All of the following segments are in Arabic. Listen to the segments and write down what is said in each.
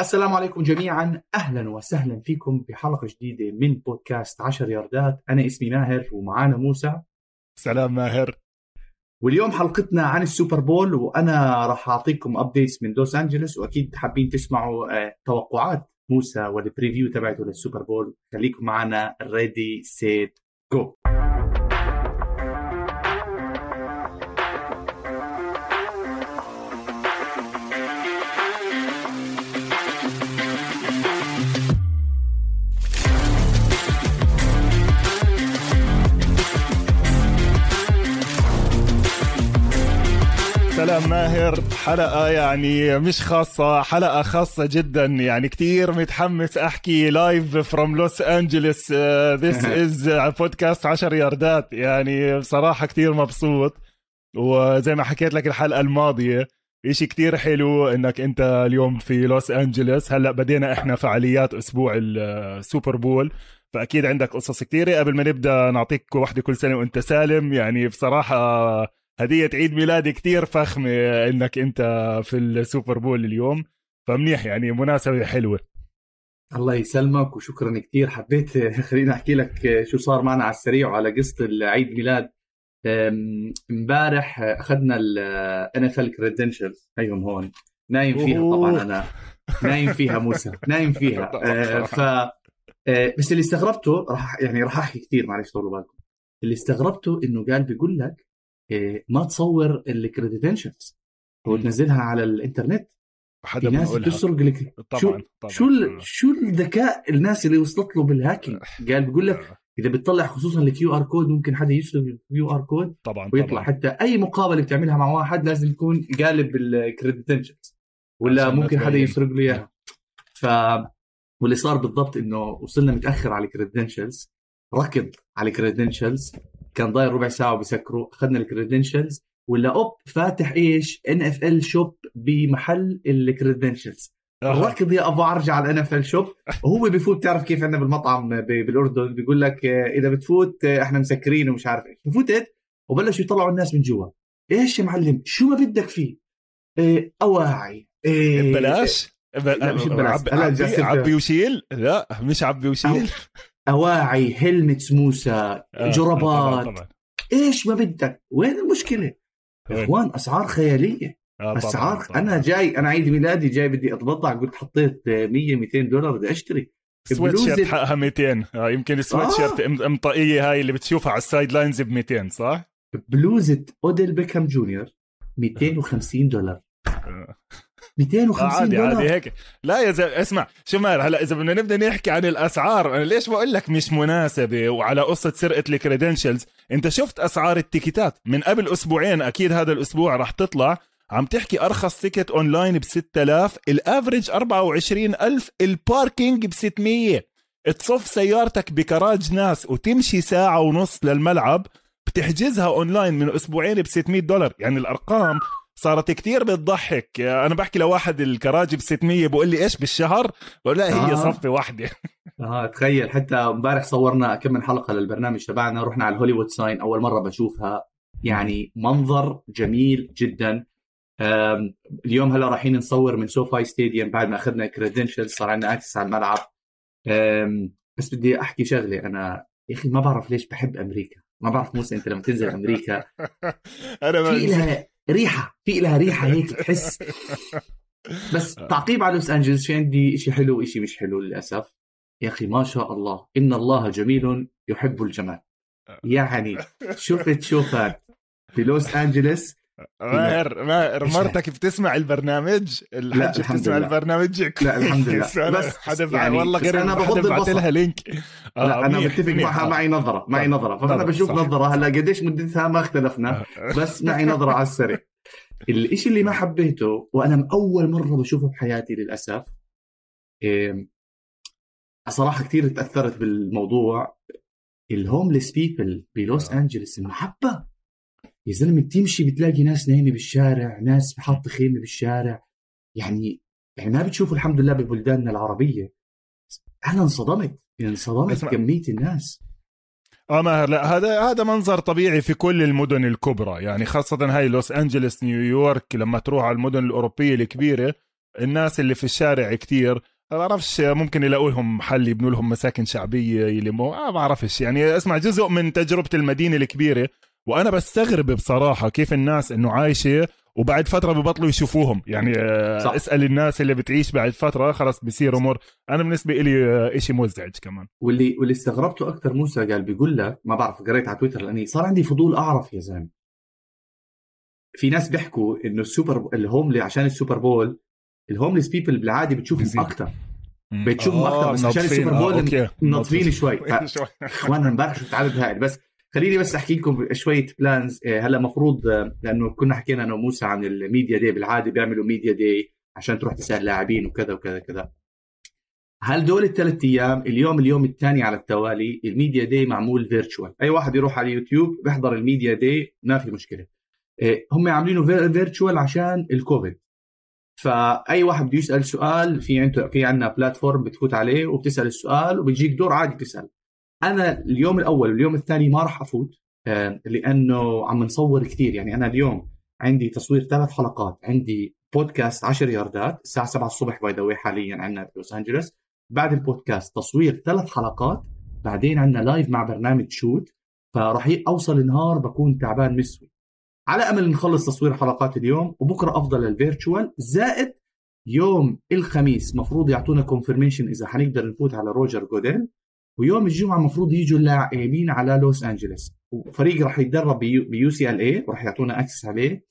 السلام عليكم جميعا. أهلا وسهلا فيكم بحلقة جديدة من بودكاست 10 ياردات. أنا اسمي ماهر ومعانا موسى. سلام ماهر. واليوم حلقتنا عن السوبر بول وأنا راح أعطيكم updates من لوس أنجلوس وأكيد حابين تسمعوا آه، توقعات موسى وال preview تبعته للسوبر بول. خليكم معنا ready set go ماهر. حلقة يعني مش خاصة حلقة خاصة جدا. يعني كتير متحمس أحكي live from Los Angeles this is بودكاست 10 ياردات. يعني بصراحة كتير مبسوط. وزي ما حكيت لك الحلقة الماضية إشي كتير حلو إنك أنت اليوم في لوس انجلوس هلأ بدينا إحنا فعاليات أسبوع السوبر بول فأكيد عندك قصص كثيره قبل ما نبدأ نعطيك واحدة كل سنة وأنت سالم. يعني بصراحة هدية عيد ميلادي كتير فخمة إنك أنت في السوبر بول اليوم فمنيح يعني مناسبة حلوة. الله يسلمك وشكرا كثير حبيت خليني أحكي لك شو صار معنا على السريع وعلى قصة العيد ميلاد. امبارح أخذنا ال NFL credentials هيهم هون. نايم فيها طبعا أنا. نايم فيها موسى. نايم فيها. آه، ف آه، بس اللي استغربته راح يعني راح أحكي كثير معلش طولوا بالكم. اللي استغربته إنه قال بيقول لك ما تصور ال credentials وتنزلها على الإنترنت. حدا في ناس بتسرق لك. طبعا شو طبعا. شو شو الذكاء الناس اللي وصلت له بال hacking قال بيقول لك إذا بتطلع خصوصا ال QR code ممكن حدا يسرق ال QR code طبعا ويطلع. طبعا. حتى أي مقابلة بتعملها مع واحد لازم يكون قالب ال credentials ولا ممكن حدا يسرق له إياها. ف واللي صار بالضبط إنه وصلنا متأخر على ال credentials ركض على ال credentials كان ضايل ربع ساعة وبسكروا أخذنا ال credentials ولا أوب فاتح إيش؟ NFL shop بمحل ال credentials ركض يا ابو ارجع على ال NFL shop وهو بفوت تعرف كيف عندنا بالمطعم بالأردن؟ بيقول لك آه، إذا بتفوت آه، إحنا مسكرين ومش عارف إيش. فوتت وبلشوا يطلعوا الناس من جوا. إيش يا معلم؟ شو ما بدك فيه. إيه أواعي. إيه بلاش. لا مش بلاش. عبي, عبي وشيل. لا مش عبي وشيل. أواعي helmets موسى آه، طبعا. إيش ما بدك؟ وين المشكلة؟ يا إخوان أسعار خيالية. آه أسعار. أنا جاي أنا عيد ميلادي جاي بدي اتبضع قلت حطيت 100 200 دولار بدي أشتري. سويت شيرت حقها 200 آه يمكن السويت شيرت آه. مطاقيه هاي اللي بتشوفها على ال sidelines ب 200 صح؟ بلوزة أوديل بيكهام جونيور 250 دولار. 250 آه، عادي دولار. عادي هيك. لا يا زلمة اسمع شو مال؟ هلأ إذا بدنا نبدا نحكي عن الأسعار أنا ليش بقول لك مش مناسبة وعلى قصة سرقة ال credentials أنت شفت أسعار التيكيتات؟ من قبل أسبوعين أكيد هذا الأسبوع رح تطلع عم تحكي أرخص ticket online ب 6000 ال average 24000 ال parking ب 600 تصف سيارتك بكراج ناس وتمشي ساعة ونص للملعب بتحجزها اونلاين من أسبوعين ب 600 دولار. يعني الأرقام صارت كتير بتضحك. أنا بحكي لواحد الكراجي ب 600 بقول لي إيش بالشهر؟ بقول لا هي آه. صفة واحدة. آه تخيل حتى امبارح صورنا كم من حلقة للبرنامج تبعنا رحنا على الهوليوود sign أول مرة بشوفها. يعني منظر جميل جدا. اليوم هلأ رايحين نصور من SoFi Stadium بعد ما أخذنا credentials صار عندنا access على الملعب. بس بدي أحكي شغلة. أنا يا أخي ما بعرف ليش بحب أمريكا. ما بعرف موسى أنت لما تنزل أمريكا. أنا في لها ريحة في لها ريحة هيك تحس. بس تعقيب على لوس انجلوس في عندي شيء حلو وشيء مش حلو للأسف. يا أخي ما شاء الله. إن الله جميل يحب الجمال. يعني شفت شوفات في لوس انجلوس ماهر ماهر مرتك بتسمع البرنامج؟ الحج بتسمع البرنامج؟ لا الحمد لله. بس حدا يعني والله غير أنا بفضل لها لينك. آه لا أنا متفق معها معي نظرة معي نظرة. فأنا بشوف نظرة. هلا قديش مدتها ما اختلفنا. آه. بس معي نظرة على السريع. الشيء اللي ما حبيته وأنا أول مرة بشوفه بحياتي للأسف إيه صراحة كثير تأثرت بالموضوع. الهومليس بيبل بلوس أنجلس المحبة. يا زلمة بتمشي بتلاقي ناس نايمة بالشارع ناس حاطه خيمة بالشارع. يعني يعني ما بتشوفوا الحمد لله ببلداننا العربية. أنا انصدمت يعني انصدمت كميه الناس. آه ماهر لا هذا هذا منظر طبيعي في كل المدن الكبرى. يعني خاصة هاي لوس انجلوس نيويورك لما تروح على المدن الأوروبية الكبيرة الناس اللي في الشارع كتير. ما بعرفش ممكن يلاقوا لهم محل يبنوا لهم مساكن شعبية يلموا آه ما بعرفش. يعني أسمع جزء من تجربة المدينة الكبيرة وأنا بستغرب بصراحة كيف الناس إنه عايشة وبعد فترة ببطلوا يشوفوهم. يعني آه، صح. اسأل الناس اللي بتعيش بعد فترة خلص بصير أمور. أنا بالنسبة لي آه، شيء مزعج كمان. واللي واللي استغربته أكثر موسى قال بيقول لك ما بعرف قريت على تويتر لأني صار عندي فضول أعرف يا زلمة. في ناس بيحكوا إنه السوبر ال homeless عشان ال Super Bowl ال homeless people بالعاده بتشوفهم أكثر. بتشوفهم آه أكثر بس عشان ال Super Bowl آه منظفين شوي. اخوانا امبارح شفت عدد هائل بس خليني بس أحكي لكم شوية plans آه، هلا المفروض آه، لأنه كنا حكينا أنا وموسى عن ال media day بالعادة بيعملوا media day عشان تروح تسأل لاعبين وكذا وكذا كذا هدول الثلاث أيام اليوم اليوم الثاني على التوالي ال media day معمول virtual أي واحد يروح على اليوتيوب بيحضر ال media day ما في مشكلة. آه، هم عاملينه virtual عشان الكوفيد. فأي واحد بده يسأل سؤال في عنده في عندنا platform بتفوت عليه وبتسأل السؤال وبيجيك دور عادي تسأل. أنا اليوم الأول واليوم الثاني ما راح أفوت آه، لأنه عم نصور كثير يعني أنا اليوم عندي تصوير ثلاث حلقات عندي بودكاست 10 ياردات الساعة 7 الصبح by the way حاليا عندنا في لوس أنجلوس. بعد البودكاست تصوير ثلاث حلقات بعدين عندنا live مع برنامج شوت فراح أوصل النهار بكون تعبان مستوي. على أمل نخلص تصوير حلقات اليوم وبكرة أفضل ال virtual. زائد يوم الخميس مفروض يعطونا confirmation إذا حنقدر نفوت على روجر جوديل. ويوم الجمعة المفروض يجوا اللاعبين على لوس انجلوس وفريق راح يتدرب ب UCLA وراح يعطونا access عليه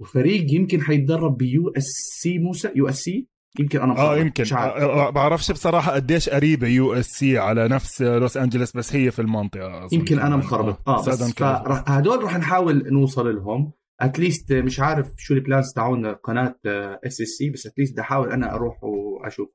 وفريق يمكن حيتدرب بيو إس سي موسى يو إس سي. يمكن أنا آه يمكن. آه، آه، بعرفش بصراحة قديش قريبة USC على نفس لوس انجلوس بس هي في المنطقة يمكن أنا مخربط. آه, آه بس هدول رح نحاول نوصل لهم. at least مش عارف شو ال plans تاعون قناة SSC بس at least بدي أحاول أنا أروح وأشوف.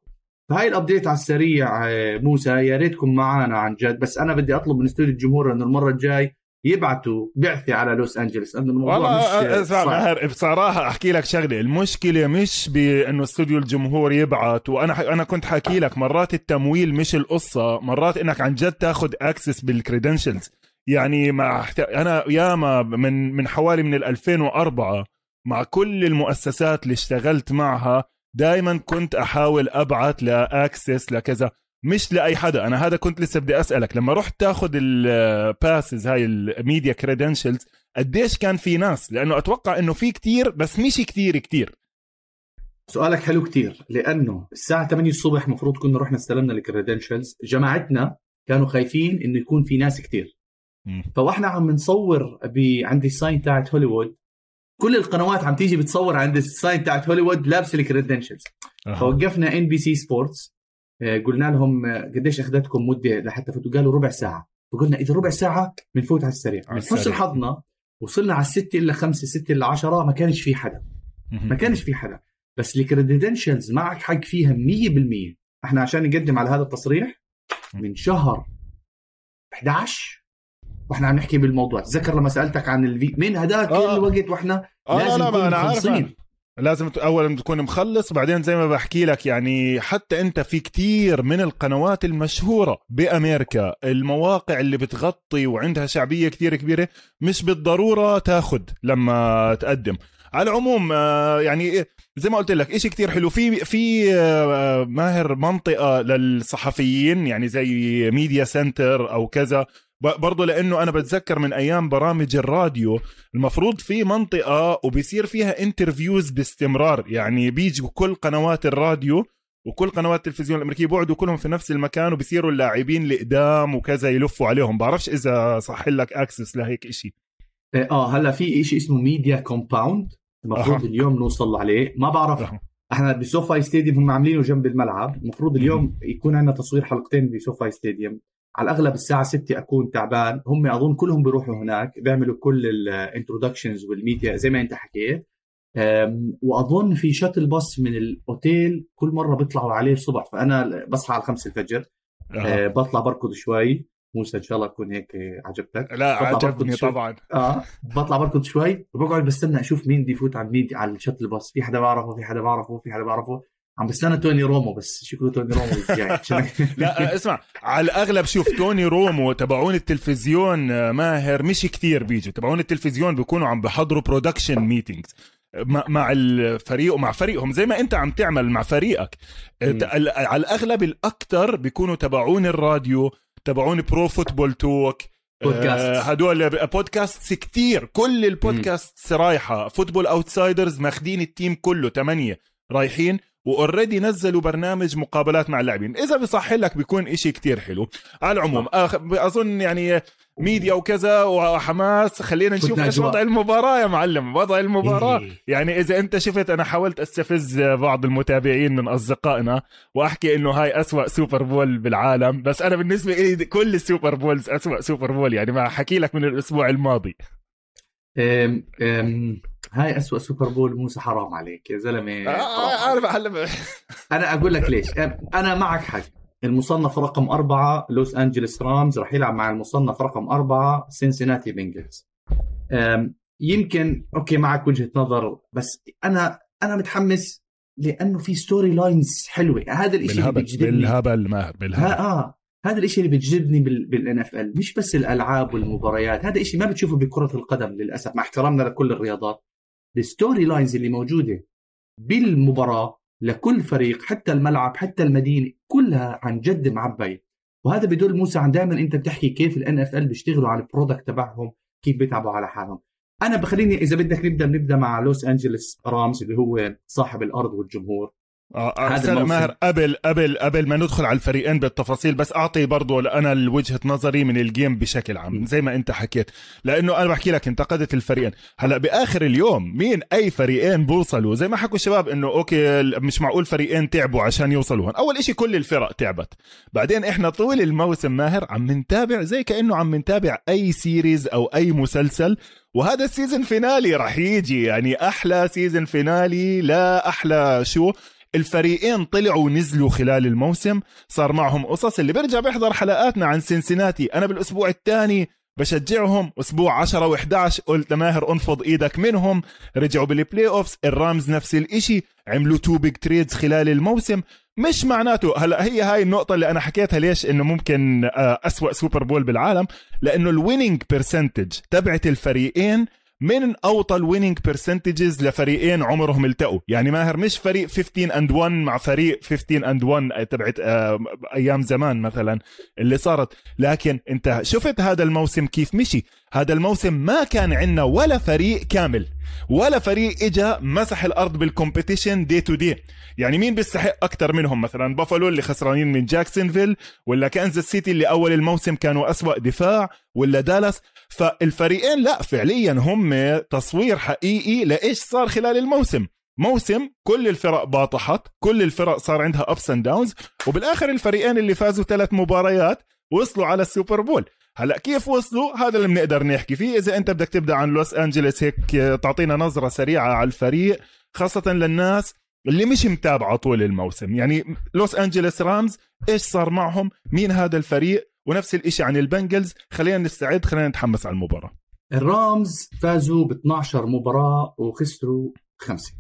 فهاي ال update على السريع موسى يا ريتكم معنا عن جد. بس أنا بدي أطلب من استوديو الجمهور إنه المرة الجاي يبعثوا بعثة على لوس أنجلس انه الموضوع والله مش صعب. بصراحة أحكي لك شغلة. المشكلة مش بإنه استوديو الجمهور يبعث وأنا أنا كنت حكي لك مرات التمويل مش القصة مرات إنك عن جد تاخذ access بال credentials يعني مع أنا ياما من من حوالي من 2004 مع كل المؤسسات اللي اشتغلت معها دائما كنت أحاول أبعث ل access لكذا مش لأي حدا. أنا هذا كنت لسه بدي أسألك لما رحت تاخذ ال passes هاي ال media credentials قديش كان في ناس؟ لأنه أتوقع إنه في كتير بس مش كتير كتير. سؤالك حلو كتير لأنه الساعة 8 الصبح المفروض كنا رحنا استلمنا ال credentials جماعتنا كانوا خايفين إنه يكون في ناس كتير. فوإحنا عم نصور عند ال sign تاعت هوليوود كل القنوات عم تيجي بتصور عند ال sign تاعت هوليوود لابس ال credentials فوقفنا NBC Sports قلنا لهم آه، قديش أخذتكم مدة لحتى فوتوا قالوا ربع ساعة. فقلنا إذا ربع ساعة بنفوت على السريع. من حسن حظنا وصلنا على الستة الا خمسة ستة الا عشرة ما كانش في حدا. ما كانش في حدا. بس ال credentials معك حق فيها 100% إحنا عشان نقدم على هذا التصريح من شهر 11 وإحنا عم نحكي بالموضوع. تذكر لما سألتك عن الفي من هذاك آه. الوقت وإحنا آه لازم لا لا أنا عارف لازم اولا تكون مخلص بعدين زي ما بحكي لك يعني حتى أنت في كتير من القنوات المشهورة بأمريكا المواقع اللي بتغطي وعندها شعبية كتير كبيرة مش بالضرورة تاخذ لما تقدم. على العموم آه، يعني زي ما قلت لك إشي كتير حلو. في في آه، ماهر منطقة للصحفيين يعني زي media center أو كذا برضه لأنه أنا بتذكر من أيام برامج الراديو المفروض في منطقة وبيصير فيها interviews باستمرار. يعني بيجوا كل قنوات الراديو وكل قنوات التلفزيون الأمريكية بيقعدوا كلهم في نفس المكان وبيصيروا اللاعبين لقدام وكذا يلفوا عليهم. بعرفش إذا صح لك access لهيك شيء آه هلأ في شيء اسمه ميديا كومباوند المفروض أه. اليوم نوصل عليه. ما بعرف. أه. إحنا ب SoFi Stadium هم عاملينه جنب الملعب. المفروض اليوم يكون عندنا تصوير حلقتين ب SoFi Stadium. على الأغلب الساعة 6 أكون تعبان. هم أظن كلهم بيروحوا هناك بيعملوا كل ال introductions وال media زي ما أنت حكيت. وأظن في shuttle bus من الأوتيل كل مرة بيطلعوا عليه الصبح. فأنا بصحى على 5 الفجر. أه. بطلع بركض شوي. موسى إن شاء الله تكون هيك عجبتك. لا عجبني طبعا. آه بطلع بركض شوي. وبقعد بستنى أشوف مين بده يفوت على مين على ال shuttle bus في حدا بعرفه في حدا بعرفه في حدا بعرفه. عم بستنى توني رومو بس شكله توني رومو لا اسمع على الأغلب شوف توني رومو تبعون التلفزيون آه، ماهر مش كتير بيجوا. تبعون التلفزيون بيكونوا عم بحضروا production meetings مع الفريق ومع فريقهم زي ما أنت عم تعمل مع فريقك. على الأغلب الاكثر بيكونوا تبعون الراديو تبعون Pro Football Talk podcast هدول بودكاست كتير. كل البودكاست رايحة. Football Outsiders ماخذين ال team كله ثمانيه رايحين. و already نزلوا برنامج مقابلات مع اللاعبين. إذا بصح لك بيكون إشي كتير حلو. على العموم أظن يعني ميديا وكذا وحماس خلينا نشوف إيش وضع المباراة يا معلم. وضع المباراة. إيه. يعني إذا أنت شفت أنا حاولت أستفز بعض المتابعين من أصدقائنا وأحكي إنه هاي أسوأ Super Bowl بالعالم. بس أنا بالنسبة لي كل ال Super Bowls أسوأ Super Bowl يعني ما حكي لك من الأسبوع الماضي. أم أم هاي أسوأ Super Bowl موسى حرام عليك يا زلمة. آه, آه، أنا بحلم أنا أقول لك ليش. أنا معك حق. المصنف رقم أربعة لوس أنجلس Rams راح يلعب مع المصنف رقم أربعة سينسيناتي Bengals يمكن okay معك وجهة نظر بس أنا أنا متحمس لأنه في storylines حلوة. هذا الشيء اللي بيجذبني. بالهبل ماهر بالهبل. آه هذا الشيء اللي بيجذبني بال NFL مش بس الألعاب والمباريات. هذا الشيء ما بتشوفه بكرة القدم للأسف مع احترامنا لكل الرياضات. ال storylines اللي موجودة بالمباراة لكل فريق حتى الملعب حتى المدينة كلها عن جد معبية. وهذا بدل موسى عن دائما أنت بتحكي كيف ال NFL بيشتغلوا على ال product تبعهم كيف بيتعبوا على حالهم. أنا بخليني إذا بدك نبدأ نبدا مع لوس انجلوس Rams اللي هو صاحب الأرض والجمهور. آه, آه، هذا ماهر. قبل قبل قبل ما ندخل على الفريقين بالتفاصيل بس أعطي برضو أنا وجهة نظري من ال game بشكل عام زي ما أنت حكيت. لأنه أنا بحكي لك انتقدت الفريقين. هلأ بآخر اليوم مين أي فريقين بوصلوا؟ زي ما حكوا الشباب إنه okay مش معقول فريقين تعبوا عشان يوصلوا هون أول إشي كل الفرق تعبت. بعدين إحنا طول الموسم ماهر عم نتابع زي كأنه عم نتابع أي series أو أي مسلسل. وهذا ال season finale راح يجي. يعني أحلى season finale لا أحلى show. الفريقين طلعوا ونزلوا خلال الموسم صار معهم قصص. اللي بيرجع بيحضر حلقاتنا عن سنسناتي أنا بالأسبوع الثاني بشجعهم أسبوع 10 و11 قلت لماهر أنفض إيدك منهم. رجعوا بال playoffs ال Rams نفس الإشي عملوا two big trades خلال الموسم. مش معناته هلا هي هاي النقطة اللي أنا حكيتها ليش إنه ممكن آه، أسوأ Super Bowl بالعالم؟ لأنه ال winning percentage تبعت الفريقين من أوطى ال winning percentages لفريقين عمرهم التقوا. يعني ماهر مش فريق 15 and 1 مع فريق 15 and 1 تبعت آه، أيام زمان مثلا اللي صارت. لكن انت شفت هذا الموسم كيف مشي؟ هذا الموسم ما كان عندنا ولا فريق كامل ولا فريق اجى مسح الأرض بال competition day to day يعني مين بيستحق أكثر منهم؟ مثلا بافالو اللي خسرانين من جاكسونفيل ولا كانزاس سيتي اللي أول الموسم كانوا أسوأ دفاع ولا دالاس؟ فالفريقين لا فعليا هم تصوير حقيقي لإيش صار خلال الموسم. موسم كل الفرق باطحت كل الفرق صار عندها ups and downs وبالآخر الفريقين اللي فازوا ثلاث مباريات وصلوا على ال Super Bowl. هلا كيف وصلوا؟ هذا اللي بنقدر نحكي فيه. إذا أنت بدك تبدأ عن لوس انجلوس هيك تعطينا نظرة سريعة على الفريق خاصة للناس اللي مش متابعة طول الموسم. يعني لوس انجلوس Rams إيش صار معهم؟ مين هذا الفريق؟ ونفس الشيء عن ال Bengals. خلينا نستعد خلينا نتحمس على المباراة. ال Rams فازوا ب 12 مباراة وخسروا خمسة.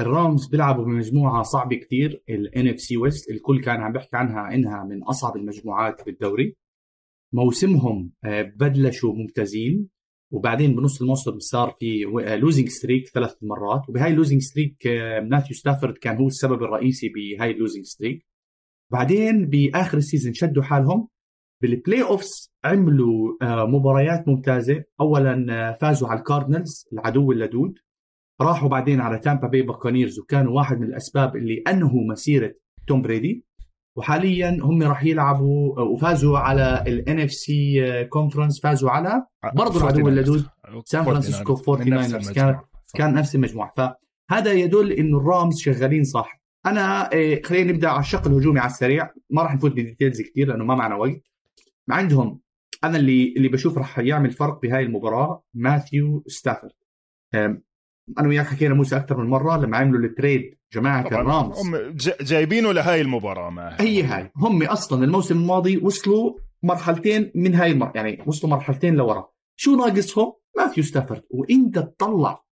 ال Rams بيلعبوا بمجموعة صعبة كثير NFC West الكل كان عم بيحكي عنها إنها من أصعب المجموعات بالدوري. موسمهم آه، بلشوا ممتازين وبعدين بنص الموسم صار في losing streak ثلاث مرات وبهاي ال losing streak ماثيو ستافورد كان هو السبب الرئيسي بهاي ال losing streak بعدين بآخر ال season شدوا حالهم بال playoffs عملوا آه، مباريات ممتازة. اولا آه، فازوا على ال Cardinals العدو اللدود. راحوا بعدين على Tampa Bay Buccaneers وكانوا واحد من الأسباب اللي أنهوا مسيرة توم بريدي وحاليا هم راح يلعبوا وفازوا على ال NFC conference فازوا على برضه العدو اللدود سان فرانسيسكو 49 كانت كان نفس المجموعة. فهذا يدل إنه ال Rams شغالين صح. أنا آه، خلينا نبدأ على الشق الهجومي على السريع. ما راح نفوت ب details كثير لأنه ما معنا وقت. عندهم أنا اللي اللي بشوف راح يعمل فرق بهاي المباراة ماثيو ستافورد. أنا وياك حكينا موسى أكثر من مرة لما عملوا ال trade جماعة الرامز. هم جايبينه لهاي المباراة ما هي. هاي. هم أصلا الموسم الماضي وصلوا مرحلتين من هاي المر... يعني وصلوا مرحلتين لورا. شو ناقصهم؟ ماثيو ستافورد. وانت تطلع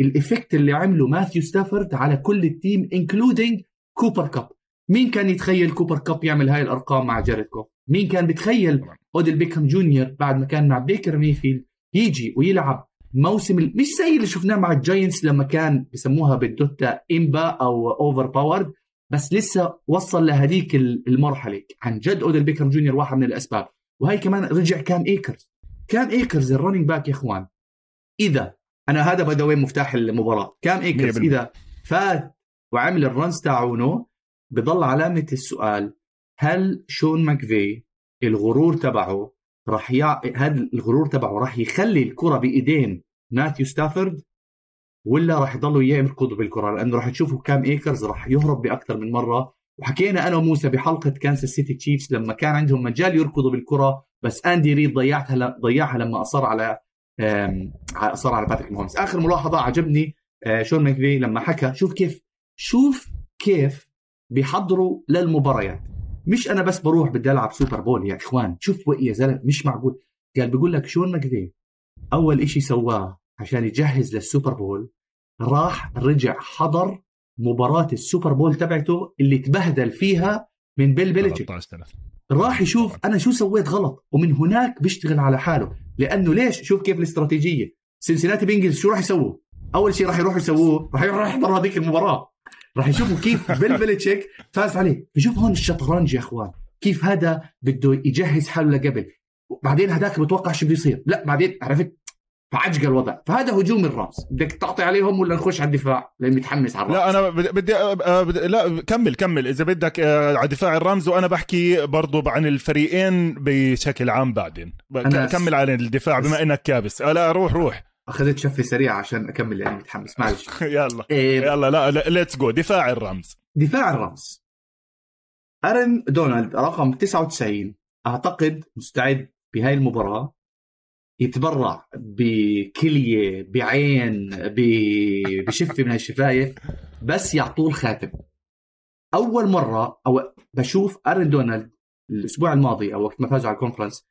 ال effect اللي عمله ماثيو ستافورد على كل ال team including كوبر كاب. مين كان يتخيل كوبر كاب يعمل هاي الأرقام مع جاريد كوف؟ مين كان بيتخيل أوديل بيكهام جونيور بعد ما كان مع بيكر ميفيلد يجي ويلعب موسم مش زي اللي شفناه مع الجاينتس لما كان بسموها بالدوتا imba أو overpowered بس لسه وصل لهذيك المرحلة. عن جد أوديل بيكهام جونيور واحد من الأسباب. وهي كمان رجع كام إيكرز. كام إيكرز ال running back يا إخوان؟ إذا أنا هذا بدا وين مفتاح المباراة. كام إيكرز؟ إذا فات وعمل ال runs تاعونه بضل علامة السؤال هل شون ماكفي الغرور تبعه راح يع... هذا الغرور تبعه راح يخلي الكرة بإيدين ماثيو ستافورد ولا راح يضلوا يركضوا بالكرة؟ لأنه راح تشوفوا كام ايكرز راح يهرب بأكثر من مرة. وحكينا أنا وموسى بحلقة كانساس سيتي تشيفز لما كان عندهم مجال يركضوا بالكرة بس اندي ريد ضيعتها ضيعها لما أصر على أصر على باتريك مهومز آخر ملاحظة عجبني آه، شون ماكفي لما حكى شوف كيف شوف كيف بيحضروا للمباريات. مش أنا بس بروح بدي ألعب سوبر بول يا إخوان شوف يا زلمة مش معقول. قال بيقول لك شون ماكفي أول إشي سواه عشان يجهز للسوبر بول راح رجع حضر مباراة السوبر بول تبعته اللي تبهدل فيها من بيل بيلتشيك راح يشوف أنا شو سويت غلط ومن هناك بيشتغل على حاله. لأنه ليش؟ شوف كيف الاستراتيجية. سنسيناتي بينجلز شو راح يسووا؟ أول شيء راح يروحوا يسووه راح يروحوا يحضروا هذيك المباراة. راح يشوفوا كيف بيل بيلتشيك فاز عليه بشوف هون الشطرنج يا إخوان. كيف هذا بده يجهز حاله لقبل. بعدين هذاك بتوقع شو بده يصير. لا بعدين عرفت؟ فعجق الوضع. فهذا هجوم الرامز بدك تعطي عليهم ولا نخش على الدفاع؟ لأن متحمس على الرامز لا أنا بدي أه لا كمل كمل. إذا بدك أه على دفاع الرامز وأنا بحكي برضو عن الفريقين بشكل عام بعدين. كمل على الدفاع بما إنك كابس. أه لا روح روح. أخذت شفة سريعة عشان أكمل لاني متحمس. معلش. يلا. إيه. يلا لا let's go دفاع الرامز دفاع الرامز أرن دونالد رقم 99 أعتقد مستعد بهاي المباراة. يتبرع بكلية بعين بشفة من هالشفايف. بس يعطوه الخاتم. أول مرة أو بشوف أرن دونالد الأسبوع الماضي أو وقت ما فازوا على ال conference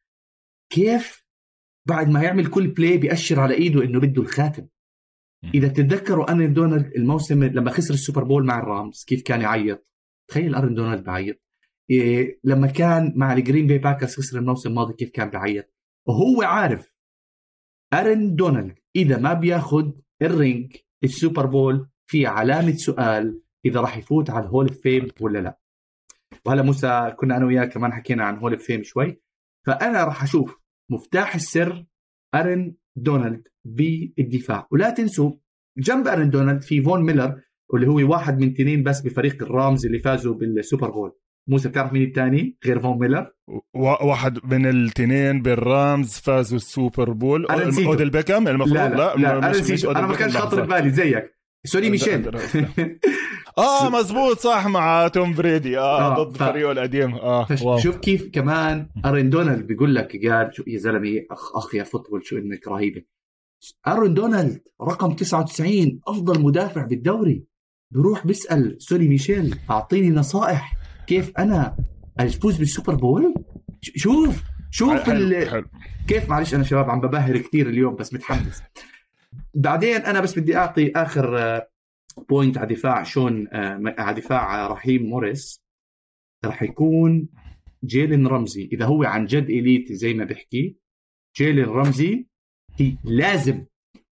كيف بعد ما يعمل كل play بيأشر على إيده إنه بده الخاتم. إذا تتذكروا أرن دونالد الموسم لما خسر السوبر بول مع الرامز كيف كان يعيط؟ تخيل أرن دونالد بعيط. إيه لما كان مع الجرين باي باكرز خسر الموسم الماضي كيف كان بعيط؟ وهو عارف أرن دونالد إذا ما بياخذ ال ring السوبر بول في علامة سؤال إذا راح يفوت على ال Hall of Fame ولا لا. وهلا موسى كنا أنا وياك كمان حكينا عن Hall of Fame شوي. فأنا راح أشوف مفتاح السر أرن دونالد بالدفاع. ولا تنسوا جنب أرن دونالد في فون ميلر واللي هو واحد من اثنين بس بفريق الرامز اللي فازوا بالسوبر بول. موسى بتعرف مين الثاني غير فون ميلر؟ واحد من الاثنين بالرامز فازوا السوبر بول. أوديل بيكام المفروض لا لا, لا, لا مش, مش أنا ما كانش خاطر ببالي زيك. سوني ميشيل. آه مزبوط صح مع توم بريدي. آه, آه ضد فريقه القديم. آه واو. شوف كيف كمان ارن دونالد بيقول لك قال شو يا زلمة اخ أخ يا football شو إنك رهيبة. ارن دونالد رقم 99 أفضل مدافع بالدوري. بروح بيسأل سوني ميشيل أعطيني نصائح كيف أنا أفوز بالسوبر بول؟ شوف شوف حلو. حلو. كيف معلش أنا شباب عم بباهر كثير اليوم بس متحمس. بعدين أنا بس بدي أعطي آخر point على دفاع شون آه، على دفاع رحيم موريس. راح يكون جيلين رمزي. إذا هو عن جد elite زي ما بحكي جيلين رمزي هي لازم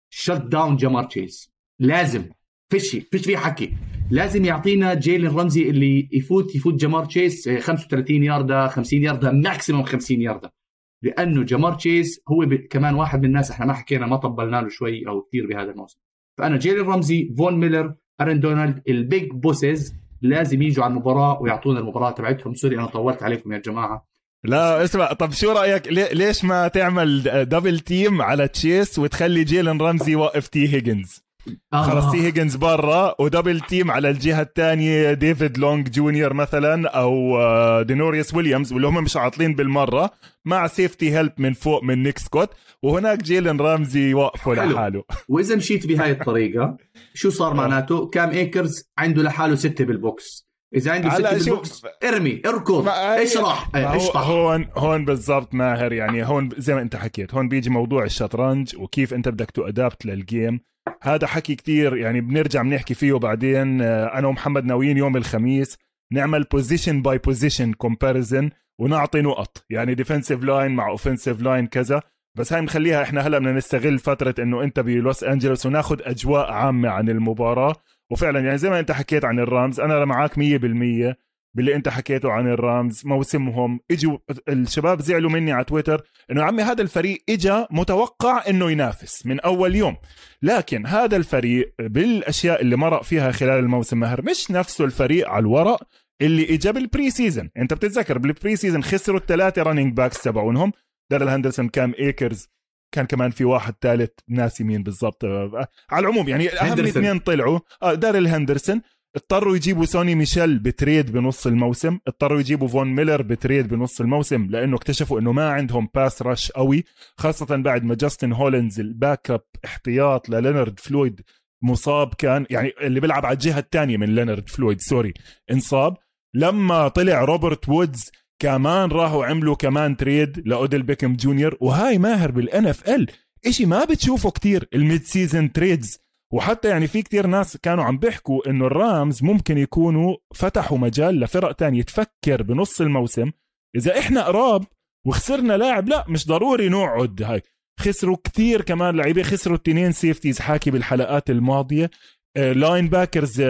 shut down جمار تشيز لازم. فيش فيش في حكي. لازم يعطينا جيلين رمزي اللي يفوت يفوت جمار تشيس 35 ياردة 50 ياردة maximum 50 ياردة. لأنه جمار تشيس هو كمان واحد من الناس إحنا ما حكينا ما طبلنا له شوي أو كثير بهذا الموسم. فأنا جيلين رمزي فون ميلر أرن دونالد ال big bosses لازم يجوا على المباراة ويعطونا المباراة تبعتهم. sorry أنا طولت عليكم يا جماعة. لا اسمع طب شو رأيك؟ ليش ما تعمل double team على تشيس وتخلي جيلن رمزي يوقف تي هيجنز. خلص تي هيجنز برا و double team على الجهة الثانية ديفيد لونج جونيور مثلا أو آه، داريوس ويليامز واللي هم مش عاطلين بالمرة مع safety help من فوق من نيك سكوت وهناك جيلن رامزي يوقفوا لحاله. وإذا مشيت بهاي الطريقة شو صار آه. معناته؟ كام ايكرز عنده لحاله ستة بال box. إذا عنده ستة بال box ارمي اركض اشرح اشطح. هون هون بالضبط ماهر يعني هون زي ما انت حكيت هون بيجي موضوع الشطرنج وكيف انت بدك ت adapt لل game هذا حكي كتير يعني بنرجع بنحكي فيه بعدين. آه، أنا ومحمد ناويين يوم الخميس نعمل position by position comparison ونعطي نقط يعني defensive line مع offensive line كذا. بس هاي مخليها إحنا هلا بدنا نستغل فترة إنه أنت ب Los Angeles وناخذ أجواء عامة عن المباراة. وفعلا يعني زي ما أنت حكيت عن الرامز أنا معك 100% باللي أنت حكيته عن الرامز موسمهم إجوا الشباب زعلوا مني على تويتر إنه عمي هذا الفريق اجى متوقع إنه ينافس من أول يوم. لكن هذا الفريق بالأشياء اللي مرق فيها خلال الموسم ماهر مش نفسه الفريق على الورق اللي اجى بال preseason أنت بتتذكر بال preseason خسروا الثلاثة running backs تبعونهم. دارل هندرسون كام ايكرز كان كمان في واحد ثالث ناسي مين بالضبط. على العموم يعني أهم اثنين طلعوا. آه دارل هندرسون. اضطروا يجيبوا سوني ميشيل ب trade بنص الموسم. اضطروا يجيبوا فون ميلر ب trade بنص الموسم لأنه اكتشفوا إنه ما عندهم pass rush قوي خاصة بعد ما جاستن هولينز ال backup احتياط للينارد فلويد مصاب كان يعني اللي بيلعب على الجهة الثانية من لينارد فلويد sorry انصاب. لما طلع روبرت وودز كمان راحوا عملوا كمان trade لأوديل بيكم جونيور وهاي ماهر بال NFL إشي ما بتشوفه كتير ال mid-season trades وحتى يعني في كتير ناس كانوا عم بيحكوا إنه الرامز ممكن يكونوا فتحوا مجال لفرق تانية تفكر بنص الموسم. إذا إحنا قراب وخسرنا لاعب لا مش ضروري نقعد هاي. خسروا كثير كمان لعيبة خسروا التنين safeties حاكي بالحلقات الماضية. linebackers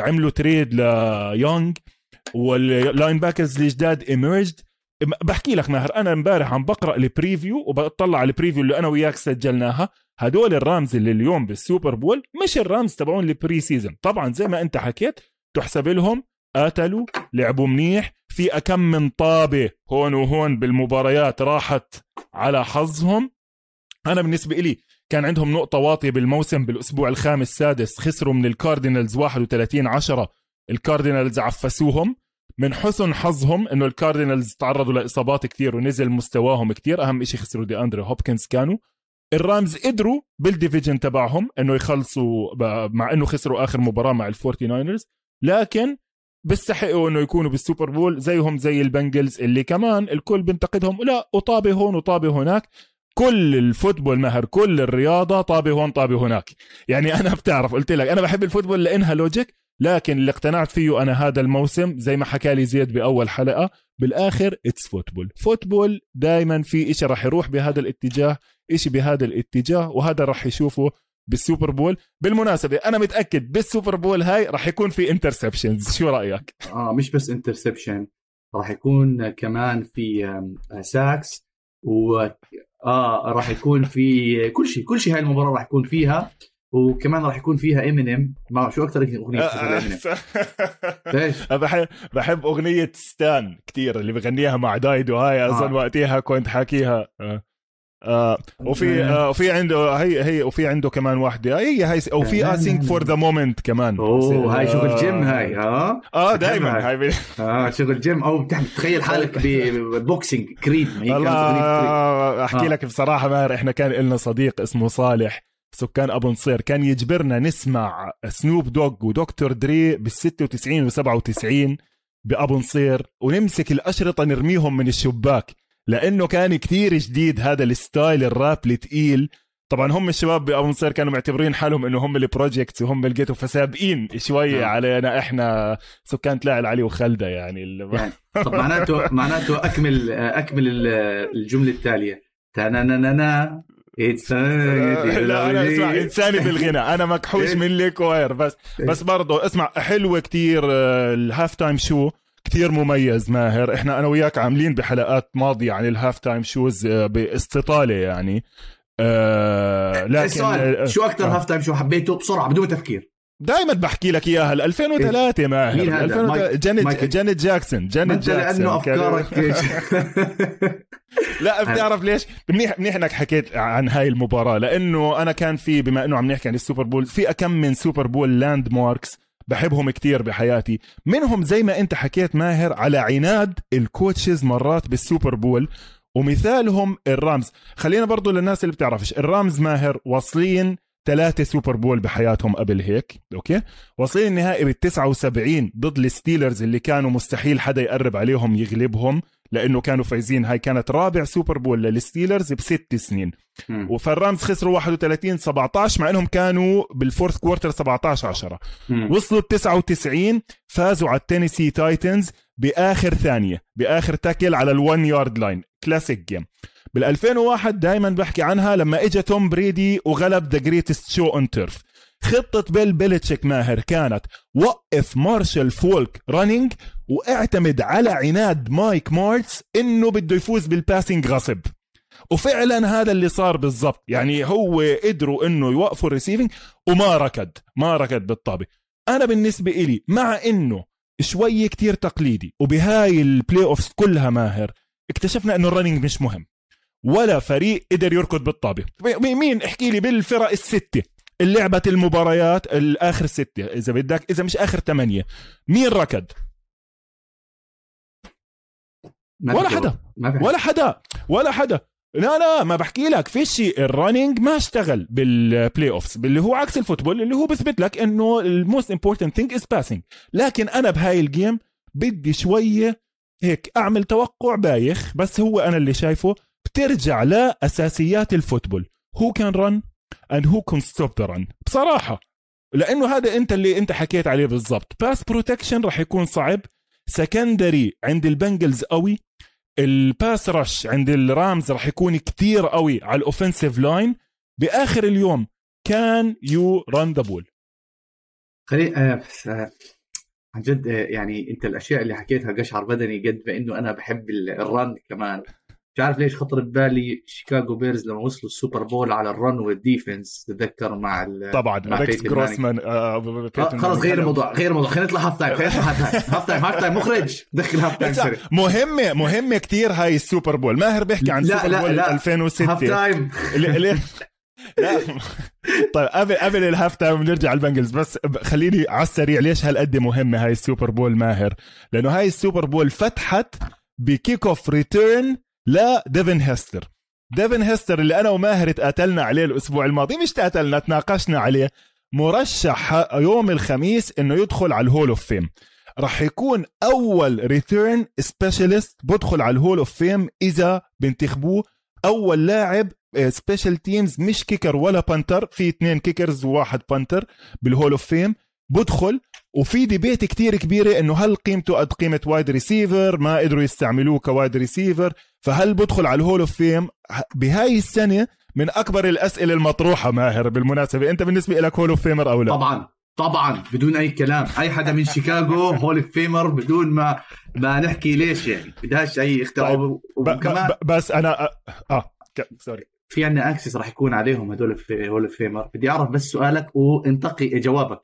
عملوا trade ليونغ وال linebackers الجداد emerged بحكي لك ماهر أنا امبارح عم بقرأ ال preview وبطلع على ال preview اللي أنا وياك سجلناها. هدول الرامز اللي اليوم بال Super Bowl مش الرامز تبعون ال preseason طبعا زي ما أنت حكيت تحسب لهم قاتلوا لعبوا منيح في أكم من طابة هون وهون بالمباريات راحت على حظهم. أنا بالنسبة إلي كان عندهم نقطة واطية بالموسم بالأسبوع الخامس السادس خسروا من الكاردينالز 31 10 الكاردينالز عفسوهم. من حسن حظهم إنه الكاردينالز تعرضوا لإصابات كثير ونزل مستواهم كثير أهم شيء خسروا دي أندري هوبكنز كانوا. الرامز قدروا بال division تبعهم إنه يخلصوا مع إنه خسروا آخر مباراة مع ال Forty Niners. لكن بيستحقوا إنه يكونوا بال Super Bowl زيهم زي البنجلز اللي كمان الكل بينتقدهم لا وطابه هون وطابه هناك. كل ال football ماهر كل الرياضة طابة هون طابة هناك. يعني أنا بتعرف قلت لك أنا بحب ال football لأنها logic. لكن اللي اقتنعت فيه أنا هذا الموسم زي ما حكى لي زيد بأول حلقة بالآخر it's football football دائما في إشي راح يروح بهذا الاتجاه إشي بهذا الاتجاه وهذا راح يشوفه بال Super Bowl. بالمناسبة أنا متأكد بال Super Bowl هاي راح يكون في interceptions شو رأيك؟ آه مش بس interception راح يكون كمان في sacks و آه راح يكون في كل شيء كل شيء هاي المباراة راح يكون فيها. وكمان راح يكون فيها امينيم ما شو أكثر أغنية امينيم ليش؟ بحب بحب أغنية Stan كثير اللي بغنيها مع Dido هاي اظن آه. وقتها كنت حاكيها. آه. آه وفي آه وفي عنده هي هي وفي عنده كمان واحدة. هي هي وفي Sing for the Moment كمان. أوه هاي شغل جيم هاي ها آه دائما هاي. آه شغل جيم. أو تخيل حالك ب boxing Creed والله أحكي آه. لك بصراحة ماهر إحنا كان لنا صديق اسمه صالح. سكان أبو نصير كان يجبرنا نسمع سنوب دوغ ودكتور دري بال 96 و 97 بأبو نصير ونمسك الأشرطة نرميهم من الشباك لأنه كان كتير جديد هذا الستايل الراب الثقيل طبعا هم الشباب بأبو نصير كانوا معتبرين حالهم إنه هم ال projects وهم ال ghetto فسابقين شوي نعم. علينا إحنا سكان تلاعب علي وخلده يعني, يعني طب معناته معناته أكمل أكمل الجملة التالية. تانا لا أنا اسمع إنساني بالغنى. أنا مكحوش من الكوير. بس بس برضه اسمع حلوة كتير آه، الهاف تايم شو. كثير مميز ماهر. إحنا أنا وياك عاملين بحلقات ماضية عن الهاف تايم شوز باستطالة يعني. آه لكن السؤال آه، شو أكثر آه. هاف تايم شو حبيته بسرعة بدون تفكير؟ دائما بحكي لك إياها 2003 ماهر مين هذا؟ 2003 جانيت جانيت جاكسون جانيت جاكسون لأنه أفكارك لا بتعرف ليش؟ منيح منيح إنك حكيت عن هاي المباراة لأنه أنا كان في بما إنه عم نحكي عن ال Super Bowl في كم من Super Bowl landmarks بحبهم كتير بحياتي. منهم زي ما أنت حكيت ماهر على عناد ال coaches مرات بال Super Bowl ومثالهم الرامز. خلينا برضو للناس اللي بتعرفش. الرامز ماهر واصلين ثلاثة Super Bowl بحياتهم قبل هيك أوكي؟ واصلين النهائي بال 79 ضد الستيلرز اللي كانوا مستحيل حدا يقرب عليهم يغلبهم لأنه كانوا فايزين. هاي كانت رابع Super Bowl للستيلرز بست سنين. وفالرامز خسروا 31 17 مع إنهم كانوا بال fourth quarter 17 10 وصلوا 99 فازوا على التينيسي تايتنز بآخر ثانية بآخر tackle على ال one yard line classic game بال 2001 دائما بحكي عنها لما اجى توم بريدي وغلب the Greatest Show on Turf خطة بيل بيلتشيك ماهر كانت وقف مارشال فولك running واعتمد على عناد مايك مارتس إنه بده يفوز بال passing غصب. وفعلا هذا اللي صار بالضبط. يعني هو قدروا إنه يوقفوا ال receiving وما ركض ما ركض بالطابة. أنا بالنسبة إلي مع إنه شوي كتير تقليدي وبهاي ال playoffs كلها ماهر اكتشفنا إنه ال running مش مهم. ولا فريق قدر يركض بالطابة. مين؟ احكي لي بالفرق الستة. اللي لعبت المباريات الآخر ستة. إذا بدك إذا مش آخر ثمانية. مين ركض؟ ولا حدا. ولا حدا. ولا حدا. لا لا ما بحكي لك. في شيء. ال running ما اشتغل بال playoffs اللي هو عكس ال football اللي هو بثبت لك إنه ال most important thing is passing لكن أنا بهاي ال game بدي شوية هيك أعمل توقع بايخ بس هو أنا اللي شايفه بترجع لأساسيات ال football. who can run and who can stop the run بصراحة لأنه هذا أنت اللي أنت حكيت عليه بالضبط. pass protection راح يكون صعب. secondary عند ال Bengals قوي. ال pass rush عند ال Rams راح يكون كتير قوي على ال offensive line بآخر اليوم can you run the ball عن جد آه يعني أنت الأشياء اللي حكيتها قشعر بدني قد ما انه أنا بحب ال run كمان. مش عارف ليش خطر ببالي Chicago Bears لما وصلوا ال Super Bowl على ال run وال defense تذكر مع طبعا مع ريكس جروسمان آه خلص غير الموضوع غير الموضوع. خلينا نطلع halftime خلينا نطلع half time halftime مخرج. دخل halftime سريع. مهمة مهمة كثير هاي ال Super Bowl. ماهر بيحكي عن لا Super Bowl لا. 2006 halftime لا. طيب قبل قبل ال halftime نرجع على ال Bengals. بس خليني على السريع ليش هالقد مهمة هاي ال Super Bowl ماهر؟ لأنه هاي ال Super Bowl فتحت ب kickoff return لديفن هيستر. ديفن هيستر اللي أنا وماهر تقاتلنا عليه الأسبوع الماضي مش تقاتلنا تناقشنا عليه. مرشح يوم الخميس إنه يدخل على ال Hall of Fame. رح يكون أول return specialist بدخل على ال Hall of Fame إذا بنتخبوه. أول لاعب special teams مش kicker ولا punter في اثنين kickers وواحد punter بال Hall of Fame. بدخل وفي debate كتير كبيرة إنه هل قيمته قد قيمة wide receiver ما قدروا يستعملوه ك wide receiver فهل بدخل على ال Hall of Fame بهاي السنة من أكبر الأسئلة المطروحة ماهر بالمناسبة. أنت بالنسبة لك Hall of Famer أو لا؟ طبعا طبعا بدون أي كلام. أي حدا من شيكاغو Hall of Famer بدون ما ما نحكي ليش يعني. بدهاش أي اختلاف طيب. وكمان بس أنا آه sorry في عندنا access راح يكون عليهم هدول في Hall of Famer بدي أعرف بس سؤالك وانتقي جوابك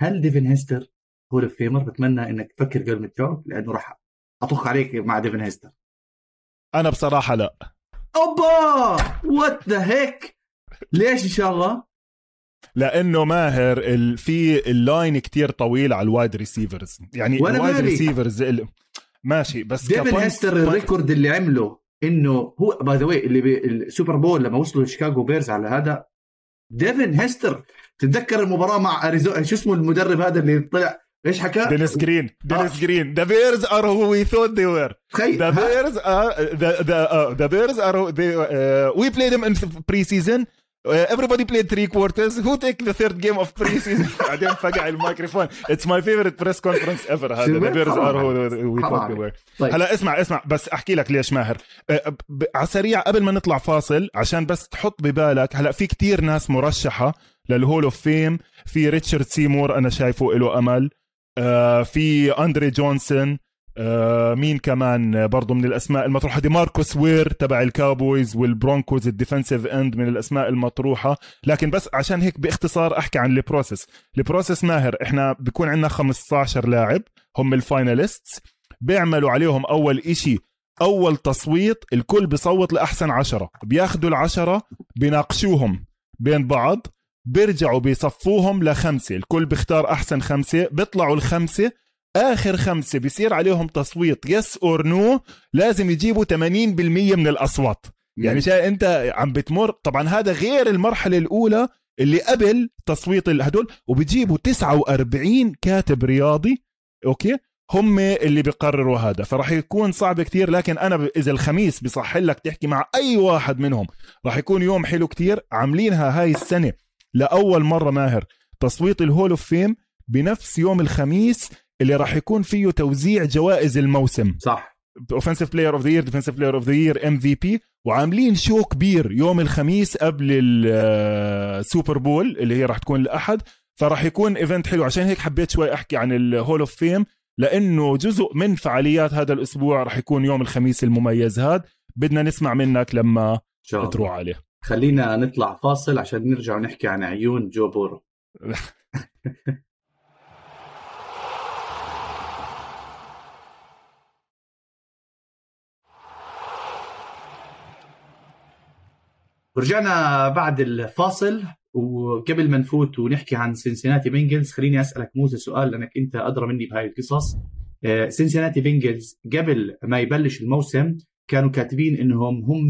هل ديفن هيستر Hall of Famer بتمنى إنك تفكر قبل ما تجاوب لأنه راح اطخ عليك مع ديفن هيستر. أنا بصراحة لا. أوبا! What the heck ليش إن شاء الله؟ لأنه ماهر ال... في ال line كتير طويل على ال wide receivers. يعني ال wide receivers ال... ماشي بس ديفن هيستر الريكورد اللي عمله إنه هو باي ذا اللي بالسوبر بول لما وصلوا شيكاغو بيرز على هذا ديفن هيستر تتذكر المباراة مع اريزونا شو اسمه المدرب هذا اللي طلع؟ إيش حكى؟ دينيس جرين. دينيس جرين. ذا بيرز ار هو وي ثوت ذي وير ذا بيرز ار ذا بيرز ار وي بلاي ذيم ان بري سيزون everybody played three quarters. Who take the third game of preseason? بعدين فقع الميكروفون it's my favorite press conference ever. هذا the bears are who we they were. طيب. هلا اسمع اسمع بس أحكي لك ليش ماهر. على سريع قبل ما نطلع فاصل عشان بس تحط ببالك هلا في كتير ناس مرشحة لل Hall of Fame في ريتشارد سيمور أنا شايفه له أمل. آه في أندري جونسون. آه مين كمان؟ برضو من الأسماء المطروحة. دي ماركوس وير تبع ال Cowboys وال Broncos ال defensive end من الأسماء المطروحة. لكن بس عشان هيك باختصار أحكي عن ال process. ال process ماهر. إحنا بيكون عندنا 15 لاعب. هم ال finalists. بيعملوا عليهم أول إشي أول تصويت. الكل بيصوت لأحسن عشرة. بياخذوا العشرة بيناقشوهم بين بعض. بيرجعوا بيصفوهم لخمسة الكل بيختار أحسن خمسة بيطلعوا الخمسة آخر خمسة بيصير عليهم تصويت yes or no لازم يجيبوا 80% من الأصوات. يعني شايف أنت عم بتمر طبعا هذا غير المرحلة الأولى اللي قبل تصويت هدول وبيجيبوا 49 كاتب رياضي Okay؟ هم اللي بيقرروا هذا. فراح يكون صعب كتير لكن أنا إذا الخميس بصح لك تحكي مع أي واحد منهم راح يكون يوم حلو كتير عاملينها هاي السنة. لأول مرة ماهر تصويت ال Hall of Fame بنفس يوم الخميس اللي راح يكون فيه توزيع جوائز الموسم. صح. offensive player of the year defensive player of the year MVP وعاملين show كبير يوم الخميس قبل ال Super Bowl اللي هي راح تكون الاحد فراح يكون event حلو. عشان هيك حبيت شوي أحكي عن ال Hall of Fame لأنه جزء من فعاليات هذا الأسبوع راح يكون يوم الخميس المميز هذا بدنا نسمع منك لما تروح عليه. خلينا نطلع فاصل عشان نرجع ونحكي عن عيون جو بورو. ورجعنا بعد الفاصل وقبل ما نفوت ونحكي عن Cincinnati Bengals خليني أسألك موسى سؤال لأنك أنت أدرى مني بهاي القصص. Cincinnati Bengals قبل ما يبلش الموسم كانوا كاتبين إنهم هم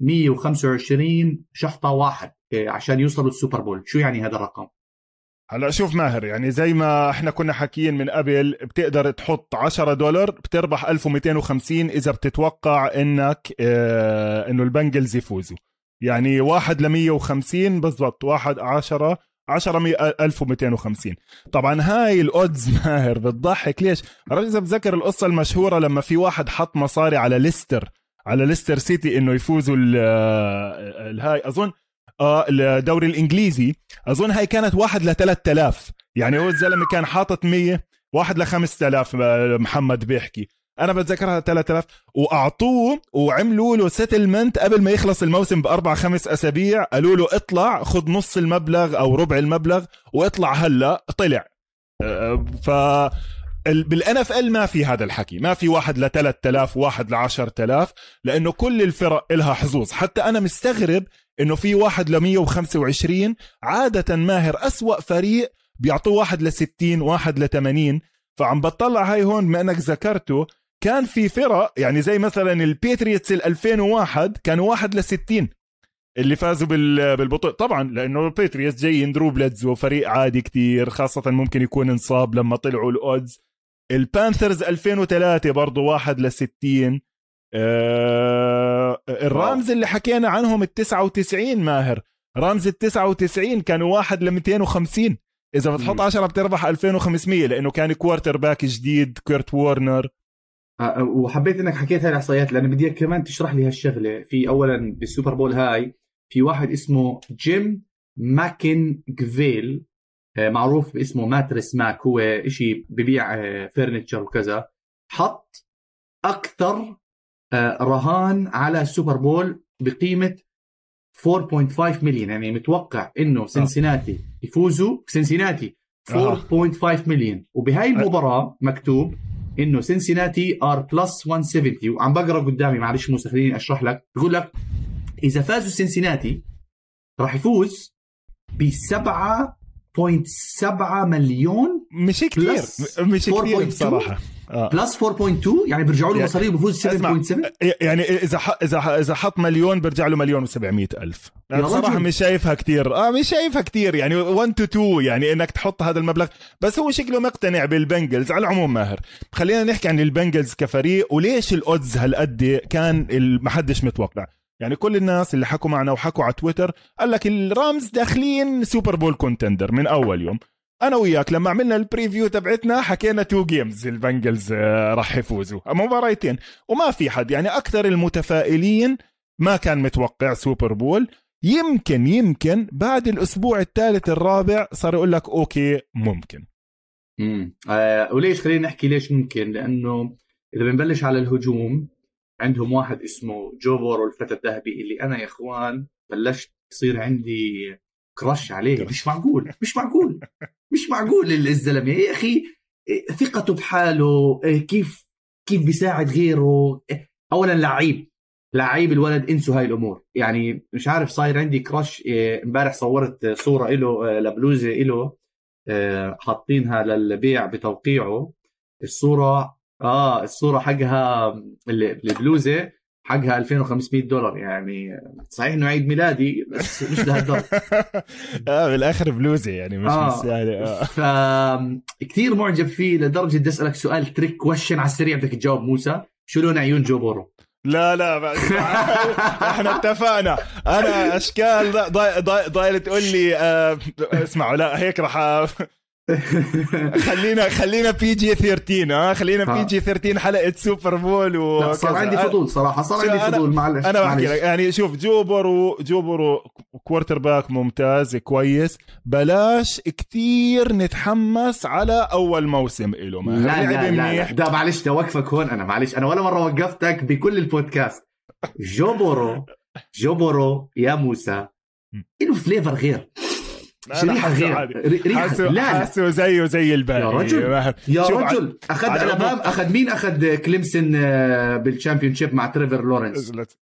125 شحطة واحد آه، عشان يوصلوا ال Super Bowl. شو يعني هذا الرقم؟ هلا شوف ماهر يعني زي ما إحنا كنا حكيين من قبل بتقدر تحط 10 دولار بتربح 1250 إذا بتتوقع إنك آه إنه ال Bengals يفوزوا يعني واحد ل 150 بالضبط واحد 10 10 1250 طبعا هاي ال odds ماهر بتضحك. ليش؟ عرفت إذا بتذكر القصة المشهورة لما في واحد حط مصاري على ليستر على ليستر سيتي إنه يفوزوا الهاي. أظن آه الدوري الإنجليزي. أظن هاي كانت واحد ل 3000 يعني هو الزلمة كان حاطط 100 واحد ل 5000 محمد بيحكي. أنا بتذكرها 3000 وأعطوه وعملوا له سيتلمنت قبل ما يخلص الموسم بأربع خمس أسابيع. قالوا له اطلع خذ نص المبلغ أو ربع المبلغ وإطلع هلأ. طلع. آه، ف بالان اف ال ما في هذا الحكي. ما في واحد ل 3000 وواحد ل 10000 لأنه كل الفرق إلها حظوظ. حتى أنا مستغرب إنه في واحد ل 125 عادة ماهر أسوأ فريق بيعطوه واحد ل 60 واحد ل 80 فعم بطلع هاي هون بما إنك ذكرته كان في فرق يعني زي مثلا ال Patriots ال 2001 كانوا واحد ل 60 اللي فازوا بالبطولة. طبعا لأنه ال Patriots جايين Drew Bledsoe فريق عادي كتير خاصة ممكن يكون انصاب لما طلعوا ال odds. ال Panthers 2003 برضه واحد ل 60 آه ال Rams اللي حكينا عنهم ال 99 ماهر. Rams ال 99 كانوا واحد ل 250 إذا بتحط 10 بتربح 2500 لأنه كان quarterback جديد Kurt Warner. آه، آه، وحبيت إنك حكيت هاي الإحصائيات لأن بدي كمان تشرح لي هالشغلة. في اولا بال Super Bowl هاي في واحد اسمه Jim McIngvale معروف باسمه Mattress Mack هو شيء ببيع furniture وكذا. حط أكثر رهان على ال Super Bowl بقيمة 4.5 مليون. يعني متوقع إنه سنسيناتي يفوزوا. سنسيناتي 4.5 مليون. وبهاي المباراة مكتوب إنه سنسيناتي are plus 170 وعم بقرأ قدامي معلش موسى خليني أشرح لك. بقول لك إذا فازوا سنسيناتي راح يفوز ب 7.7 مليون مش كثير مش كثير بصراحة. آه. plus 4.2 يعني بيرجعوا له مصاري بفوز 7.7 يعني إذا إذا إذا حط مليون بيرجع له مليون و700 ألف. يعني بصراحة مش شايفها كثير آه مش شايفها كثير يعني 1 to 2 يعني إنك تحط هذا المبلغ. بس هو شكله مقتنع بال Bengals. على العموم ماهر خلينا نحكي عن ال Bengals كفريق وليش ال odds هالقد كان ما حدش متوقع. يعني كل الناس اللي حكوا معنا وحكوا على تويتر قال لك ال Rams داخلين Super Bowl contender من أول يوم. أنا وياك لما عملنا ال preview تبعتنا حكينا two games ال Bengals راح يفوزوا. مباريتين. وما في حد يعني أكثر المتفائلين ما كان متوقع Super Bowl. يمكن يمكن بعد الأسبوع الثالث الرابع صار يقول لك okay ممكن. امم آه وليش خلينا نحكي ليش ممكن؟ لأنه إذا بنبلش على الهجوم عندهم واحد اسمه Joe Burrow الفتى الذهبي اللي أنا يا إخوان بلشت يصير عندي crush عليه. مش معقول مش معقول مش معقول الزلمة. يا أخي؟ ثقته بحاله؟ كيف كيف بيساعد غيره؟ اولا لعيب لعيب الولد إنسوا هاي الأمور. يعني مش عارف صاير عندي crush. إمبارح صورت صورة له لبلوزة له حاطينها للبيع بتوقيعه. الصورة آه الصورة حقها البلوزه حقها 2500 دولار يعني صحيح إنه عيد ميلادي بس مش لهالدرجة آه بالآخر بلوزة يعني مش آه. يعني آه ف كثير معجب فيه لدرجة بدي أسألك سؤال trick question على السريع بدك تجاوب موسى شو لون عيون Joe Burrow؟ لا لا إحنا اتفقنا أنا أشكال ضايل تقول لي آه اسمعوا لا هيك راح خلينا خلينا بي جي 13 آه خلينا بي جي 13 حلقة سوبر بول و صار عندي فضول صراحة صار عندي فضول معلش أنا بحكي لك يعني شوف جوبرو جوبرو كوارتر باك ممتاز كويس. بلاش كثير نتحمس على أول موسم له ما لا لا, لا, لا. معلش بدي أوقفك هون أنا معلش. أنا ولا مرة وقفتك بكل البودكاست. Joe Burrow Joe Burrow يا موسى له flavor غير. ريحة غير ريحه لا حاسه زيه زي الباقي. يا رجل يا رجل. أخذ ألاباما أخذ مين؟ أخذ Clemson آه، بال championship مع Trevor Lawrence.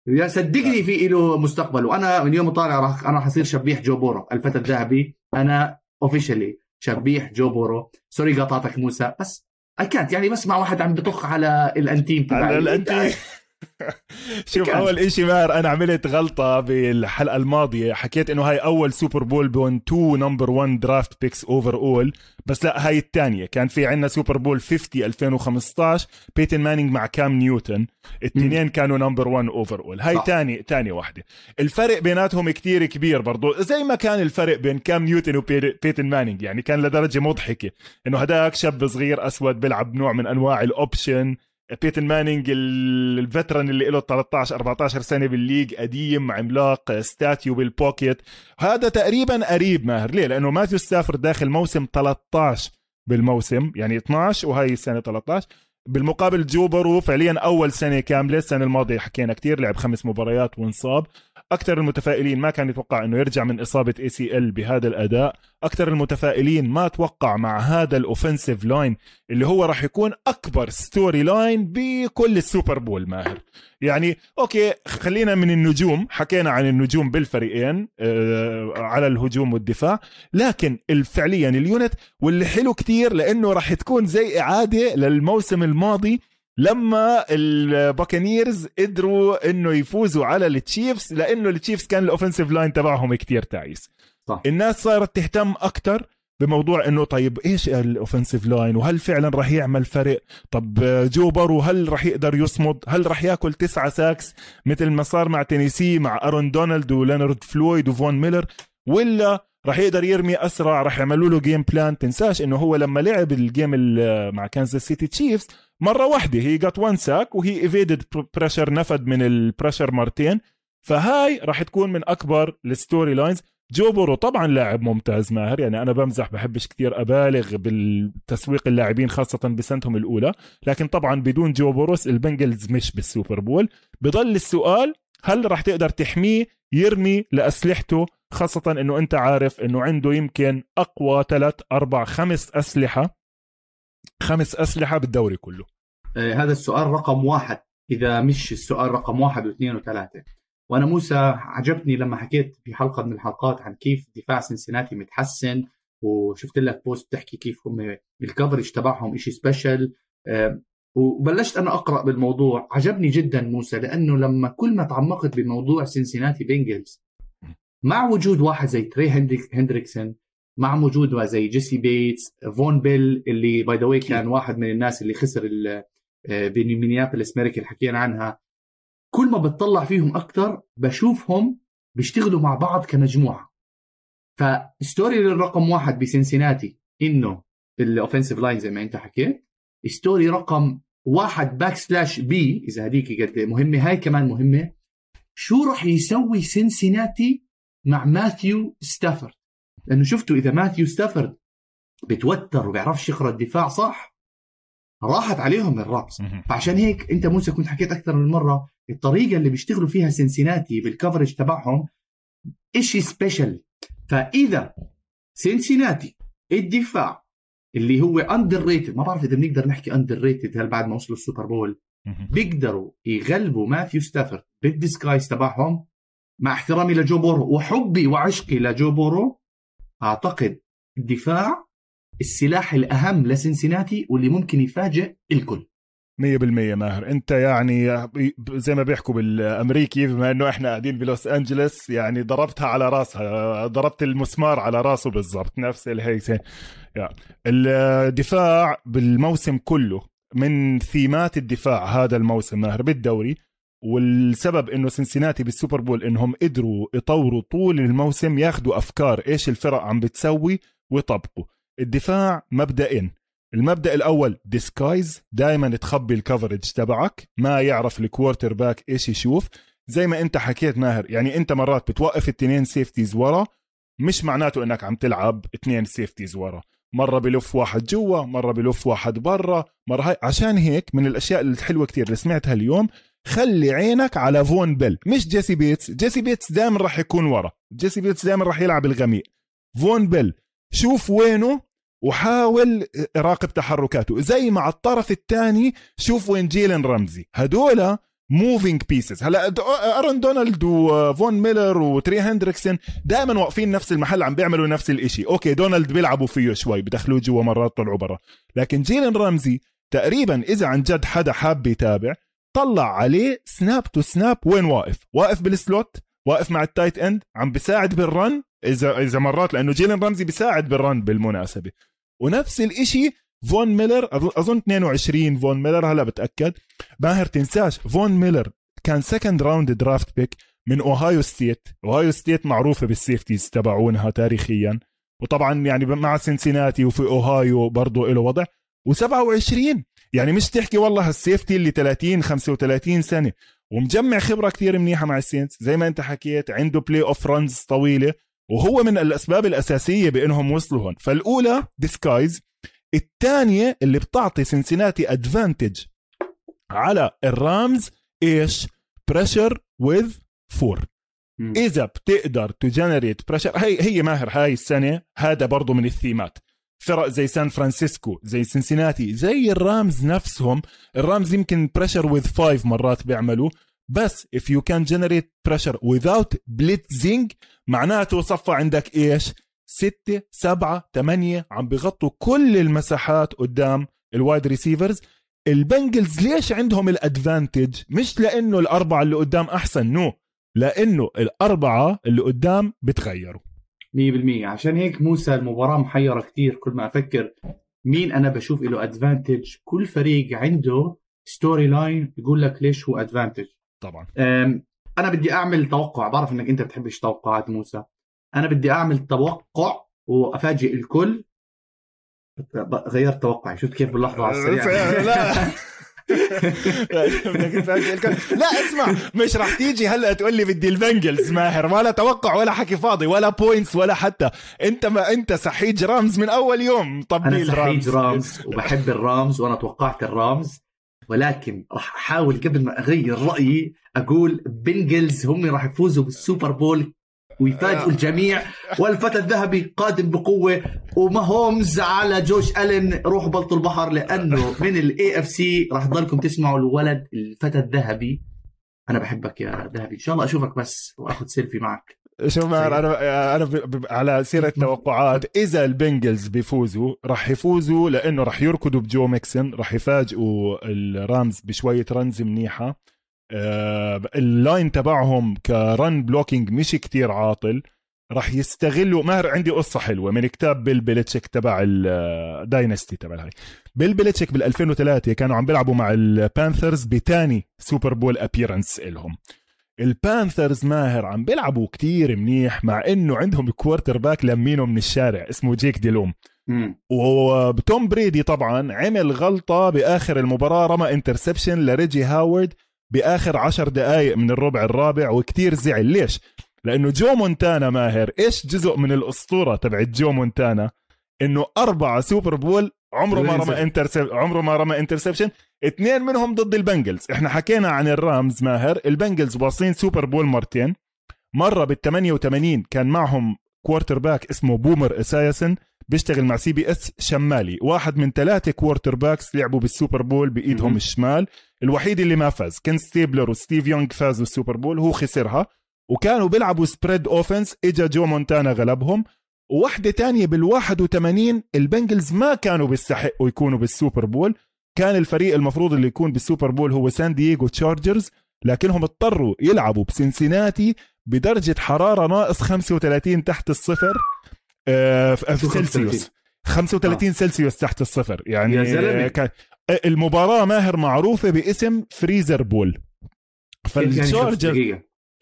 يا صدقني في له مستقبل وأنا من يوم طالع راح أنا حصير شبيح Joe Burrow. الفتى الذهبي أنا officially شبيح Joe Burrow. Sorry قاطعتك موسى بس اي كانت يعني بس مع واحد عم بطخ على الأنتيم تبعي. على الأنتيم. شوف أول إشي ماهر أنا عملت غلطة بالحلقة الماضية. حكيت إنه هاي أول Super Bowl between two number 1 draft picks overall بس لا هاي الثانية كان في عندنا Super Bowl 50 2015 Peyton Manning مع Cam Newton الاثنين كانوا number 1 overall هاي ثاني ثاني وحده الفرق بيناتهم كتير كبير برضو. زي ما كان الفرق بين Cam Newton و Peyton Manning يعني كان لدرجة مضحكة. إنه هداك شاب صغير أسود بيلعب نوع من أنواع ال option Peyton Manning ال veteran اللي له 13 14 سنة بال league قديم عملاق statue بال pocket. هذا تقريبا قريب ماهر. ليه؟ لأنه Matthew Stafford داخل موسم 13 بالموسم يعني 12 وهي السنة 13 بالمقابل Joe Burrow فعليا أول سنة كاملة السنة الماضية حكينا كتير لعب خمس مباريات وانصاب. أكثر المتفائلين ما كان يتوقع إنه يرجع من إصابة ACL بهذا الأداء. أكثر المتفائلين ما توقع مع هذا ال offensive line اللي هو راح يكون أكبر storyline بكل ال Super Bowl ماهر. يعني okay خلينا من النجوم حكينا عن النجوم بالفريقين آه على الهجوم والدفاع لكن فعليا ال unit واللي حلو كتير لأنه راح تكون زي إعادة للموسم الماضي لما الباكانيرز قدروا إنه يفوزوا على التشيفز لأنه التشيفز كان ال offensive line تبعهم كتير تعيس. صح. الناس صارت تهتم أكثر بموضوع إنه طيب إيش ال offensive line وهل فعلا راح يعمل فرق؟ طب جو بورو هل راح يقدر يصمد؟ هل راح ياكل تسعة sacks مثل ما صار مع تينيسي مع أرون دونالد ولينارد فلويد وفون ميلر؟ ولا راح يقدر يرمي أسرع راح يعملوا له game plan تنساش إنه هو لما لعب ال game مع كانزاس سيتي تشيفز مرة واحدة he got one sack و he evaded pressure نفد من ال pressure مرتين. فهاي راح تكون من أكبر ال story lines جو بورو طبعا لاعب ممتاز ماهر يعني أنا بمزح بحبش كثير أبالغ بالتسويق اللاعبين خاصة بسنتهم الأولى. لكن طبعا بدون جو بورو البنجلز مش بالسوبر بول. بضل السؤال هل راح تقدر تحميه يرمي لأسلحته خاصة إنه أنت عارف إنه عنده يمكن أقوى ثلاث أربع خمس أسلحة. خمس أسلحة بالدوري كله. آه هذا السؤال رقم واحد. إذا مش السؤال رقم واحد واثنين وثلاثة. وأنا موسى عجبني لما حكيت في حلقة من الحلقات عن كيف دفاع سنسناتي متحسن وشفت لك post بتحكي كيف هم ال coverage تبعهم شيء special آه وبلشت أنا أقرأ بالموضوع. عجبني جدا موسى لأنه لما كل ما تعمقت بموضوع سنسناتي بنجلز مع وجود واحد زي تري هندريكسون مع وجود زي جيسي بيتس فون بيل اللي by the way كان واحد من الناس اللي خسر آه، بمينيابوليس ميراكل اللي حكينا عنها. كل ما بتطلع فيهم أكثر بشوفهم بيشتغلوا مع بعض كمجموعة. ف story الرقم واحد بسنسيناتي إنه ال offensive line زي ما أنت حكيت story رقم واحد back slash B إذا هذيك قد مهمة هاي كمان مهمة. شو راح يسوي سنسيناتي؟ مع ماثيو ستافورد. لأنه شفتوا إذا ماثيو ستافورد بتوتر وبيعرفش يقرأ الدفاع صح راحت عليهم الرامز. فعشان هيك أنت موسى كنت حكيت أكثر من مرة الطريقة اللي بيشتغلوا فيها سنسيناتي بال coverage تبعهم إشي special فإذا سنسيناتي الدفاع اللي هو underrated ما بعرف إذا بنقدر نحكي underrated هل بعد ما وصلوا السوبر بول بيقدروا يغلبوا ماثيو ستافورد بال disguise تبعهم مع احترامي لجو بورو وحبي وعشقي لجو بورو أعتقد الدفاع السلاح الأهم لسنسيناتي واللي ممكن يفاجئ الكل. 100% ماهر. أنت يعني زي ما بيحكوا بالأمريكي بما إنه إحنا قاعدين بلوس انجلوس يعني ضربتها على راسها ضربت المسمار على راسه بالضبط نفس الهيك يعني الدفاع بالموسم كله من ثيمات الدفاع هذا الموسم ماهر بالدوري والسبب إنه سنسيناتي بالسوبر بول إنهم قدروا يطوروا طول الموسم ياخذوا أفكار إيش الفرق عم بتسوي ويطبقوا. الدفاع مبدئين المبدأ الأول disguise دائما تخبي ال coverage تبعك ما يعرف ال quarterback إيش يشوف. زي ما أنت حكيت ماهر يعني أنت مرات بتوقف الاثنين safeties ورا مش معناته إنك عم تلعب اثنين safeties ورا. مرة بلف واحد جوا مرة بلف واحد برا مرة هاي. عشان هيك من الأشياء الحلوة كتير اللي سمعتها اليوم خلي عينك على فون بيل. مش جيسي بيتس. جيسي بيتس دائما راح يكون ورا. جيسي بيتس دائما راح يلعب الغميق. فون بيل. شوف وينه وحاول راقب تحركاته. زي مع الطرف الثاني شوف وين جيلن رمزي. هدول moving pieces هلا أرون دونالد وفون ميلر وتري هندريكسون دائما واقفين نفس المحل عم بيعملوا نفس الإشي. okay دونالد بيلعبوا فيه شوي بدخلوه جوا مرات طلعوا برا. لكن جيلن رمزي تقريبا إذا عن جد حدا حاب يتابع طلع عليه snap to snap وين واقف؟ واقف بال slot واقف مع ال tight end عم بيساعد بال run إذا إذا مرات لأنه جيلن رمزي بيساعد بال run بالمناسبة. ونفس الإشي فون بيل أظن 22 فون بيل هلا بتأكد. ماهر تنساش فون بيل كان second round draft pick من اوهايو ستيت اوهايو ستيت معروفة بال safeties تبعونها تاريخيا. وطبعا يعني مع سنسيناتي وفي اوهايو برضه له وضع. و27 يعني مش تحكي والله ال safety اللي 30 35 سنة. ومجمع خبرة كثير منيحة مع السينتس زي ما انت حكيت عنده playoff runs طويلة. وهو من الأسباب الأساسية بإنهم وصلوا هون. فالأولى disguise الثانية اللي بتعطي سنسيناتي advantage على الرامز إيش؟ pressure with four إذا بتقدر ت generate pressure هي هي ماهر هاي السنة. هذا برضه من الثيمات. فرق زي سان فرانسيسكو زي سنسيناتي زي الرامز نفسهم. الرامز يمكن pressure with five مرات بيعملوا بس if you can generate pressure without blitzing معناته صفى عندك إيش؟ ستة سبعة ثمانية عم بغطوا كل المساحات قدام ال wide receivers البنجلز ليش عندهم ال advantage مش لأنه الأربعة اللي قدام أحسن no لأنه الأربعة اللي قدام بتغيروا. 100% عشان هيك موسى المباراة محيرة كثير كل ما أفكر مين أنا بشوف له advantage كل فريق عنده story line يقول لك ليش هو advantage طبعا. أنا بدي أعمل توقع. بعرف إنك أنت بتحبش توقعات موسى. أنا بدي أعمل توقع وأفاجئ الكل. غيرت توقعي. شفت كيف باللحظة على السريع؟ لا لا اسمع مش راح تيجي هلا تقول لي بدي ال Bengals ماهر. ولا توقع ولا حكي فاضي ولا points ولا حتى. انت ما انت سحيج Rams من أول يوم. طبيل أنا سحيج Rams, Rams وبحب ال Rams وأنا توقعت ال Rams. ولكن راح أحاول قبل ما أغير رأيي أقول Bengals هم راح يفوزوا بال Super Bowl ويفاجئوا الجميع. والفتى الذهبي قادم بقوة. و Mahomes على جوش الين روحوا بلطوا البحر لأنه من ال AFC راح تضلكم تسمعوا الولد الفتى الذهبي. أنا بحبك يا ذهبي. إن شاء الله أشوفك بس وآخذ سيلفي معك. شوف أنا أنا على سيرة التوقعات إذا ال Bengals بيفوزوا راح يفوزوا لأنه راح يركضوا بجو ميكسن راح يفاجئوا ال Rams بشوية runs منيحة. آه، ال line تبعهم ك run blocking مش كتير عاطل. راح يستغلوا ماهر عندي قصة حلوة من كتاب بيل بيلتشيك تبع ال dynasty تبع هاي. بيل بيلتشيك بال 2003 كانوا عم بيلعبوا مع ال Panthers بتاني Super Bowl appearance إلهم. ال Panthers ماهر عم بيلعبوا كتير منيح مع إنه عندهم quarterback لمينه من الشارع اسمه جيك ديلوم. وتوم بريدي طبعا عمل غلطة بآخر المباراة رمى interception لريجي هاورد. بآخر عشر دقائق من الربع الرابع وكتير زعل. ليش؟ لأنه جو مونتانا ماهر إيش جزء من الأسطورة تبعت جو مونتانا؟ إنه أربعة Super Bowl عمره ما رمى intercep عمره ما رمى interception اثنين منهم ضد ال Bengals. إحنا حكينا عن ال Rams ماهر. ال Bengals واصلين Super Bowl مرتين. مرة بال 88 كان معهم quarterback اسمه بومر اسايسن بيشتغل مع CBS شمالي. واحد من ثلاثة quarterbacks لعبوا بال Super Bowl بإيدهم الشمال. الوحيد اللي ما فاز. كان ستيبلر وستيف يونغ فازوا ال Super Bowl هو خسرها. وكانوا بيلعبوا spread offense إجا جو مونتانا غلبهم. وواحدة تانية بال 81 ال Bengals ما كانوا بيستحقوا يكونوا بال Super Bowl. كان الفريق المفروض اللي يكون بال Super Bowl هو سان دييغو Chargers لكنهم اضطروا يلعبوا بسنسيناتي بدرجة حرارة ناقص 35 تحت الصفر. في سلسيوس 35 آه. سلسيوس تحت الصفر. يعني يا زلمة. كان المباراة ماهر معروفة باسم Freezer Bowl. فال Chargers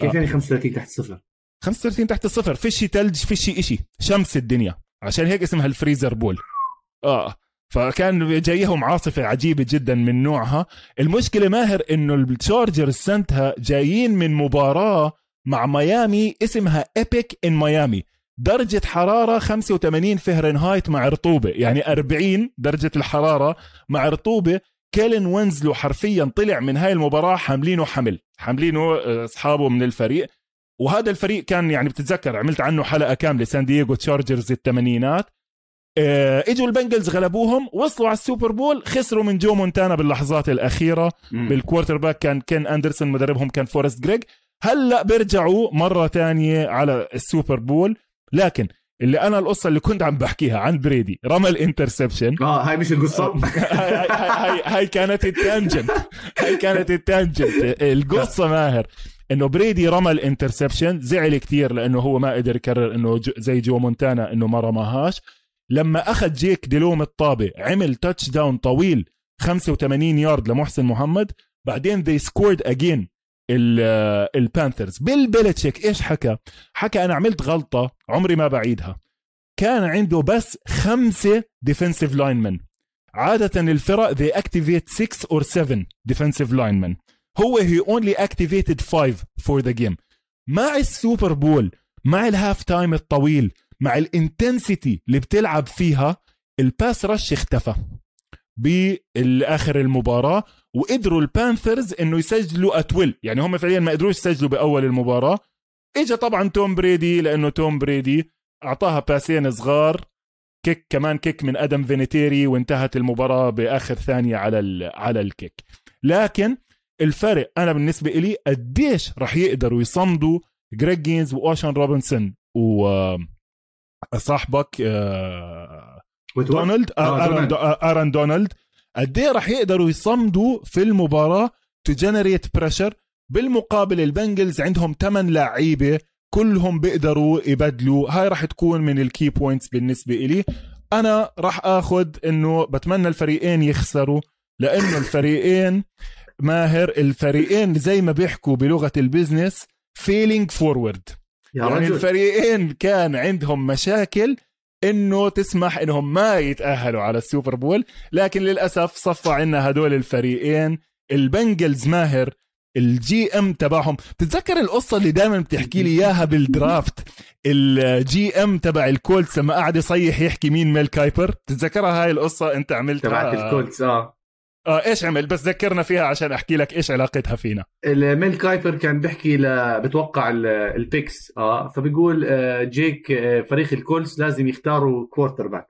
كيف يعني 35 تحت الصفر؟ 35 تحت الصفر فيش ثلج فيش شيء شمس الدنيا. عشان هيك اسمها ال Freezer Bowl. آه. فكان جايهم عاصفة عجيبة جدا من نوعها. المشكلة ماهر إنه ال Chargers سنتها جايين من مباراة مع ميامي اسمها Epic in Miami درجة حرارة 85 فهرنهايت مع رطوبة. يعني 40 درجة الحرارة مع رطوبة. كيلن وينزلو حرفيا طلع من هاي المباراة حاملينه حمل. حاملينه آه، أصحابه من الفريق. وهذا الفريق كان يعني بتتذكر عملت عنه حلقة كاملة سان دييغو Chargers الثمانينات. آه إجوا ال Bengals غلبوهم وصلوا على ال Super Bowl خسروا من جو مونتانا باللحظات الأخيرة. بال quarterback كان كين أندرسون مدربهم كان فورست جريج. هلأ بيرجعوا مرة تانية على ال Super Bowl. لكن اللي أنا القصة اللي كنت عم بحكيها عن بريدي رمى ال interception آه هاي مش القصة. هاي, هاي, هاي, هاي كانت ال tangent. هاي كانت ال tangent. القصة ماهر. إنه بريدي رمى ال interception زعل كثير لإنه هو ما قدر يكرر إنه زي جو مونتانا إنه ما رماهاش. لما أخذ جيك ديلوم الطابة عمل touchdown طويل 85 يارد لمحسن محمد. بعدين they scored again. ال Panthers بيل بيلتشيك إيش حكى؟ حكى أنا عملت غلطة عمري ما بعيدها. كان عنده بس خمسة defensive linemen عادة الفرق they activate 6 or 7 defensive linemen. هو he only activated 5 for the game. مع ال Super Bowl مع ال halftime الطويل مع ال intensity اللي بتلعب فيها ال pass rush اختفى. بالاخر المباراة وقدروا ال Panthers إنه يسجلوا اتويل يعني هم فعليا ما قدروش يسجلوا بأول المباراة. اجى طبعا توم بريدي لأنه توم بريدي أعطاها pass ين صغار kick كمان kick من آدم فينيتيري وانتهت المباراة بآخر ثانية على على ال kick. لكن الفرق أنا بالنسبة لي قديش راح يقدروا يصمدوا Greg Gaines و A'Shawn Robinson و صاحبك آه، Donald Aaron Donald. قد إيه راح يقدروا يصمدوا في المباراة to generate pressure بالمقابل ال Bengals عندهم 8 لعيبة كلهم بيقدروا يبدلوا. هاي راح تكون من ال key points بالنسبة إلي. أنا راح آخذ إنه بتمنى الفريقين يخسروا لأنه الفريقين ماهر الفريقين زي ما بيحكوا بلغة ال business failing forward يعني رجل. الفريقين كان عندهم مشاكل إنه تسمح إنهم ما يتأهلوا على ال Super Bowl لكن للأسف صفى عنا هدول الفريقين البنجلز ماهر ال GM تبعهم. بتتذكر القصة اللي دائما بتحكي لي إياها بال draft؟ ال GM تبع الكولتس لما قعد يصيح يحكي مين ميل كايبر؟ تتذكرها هاي القصة؟ أنت عملتها. تبعت الكولتس آه. آه إيش عمل؟ بس ذكرنا فيها عشان أحكي لك إيش علاقتها فينا. الميل كايبر كان بيحكي ل... بتوقع ال picks. آه فبيقول آه، جيك آه، فريق الكولتس لازم يختاروا quarterback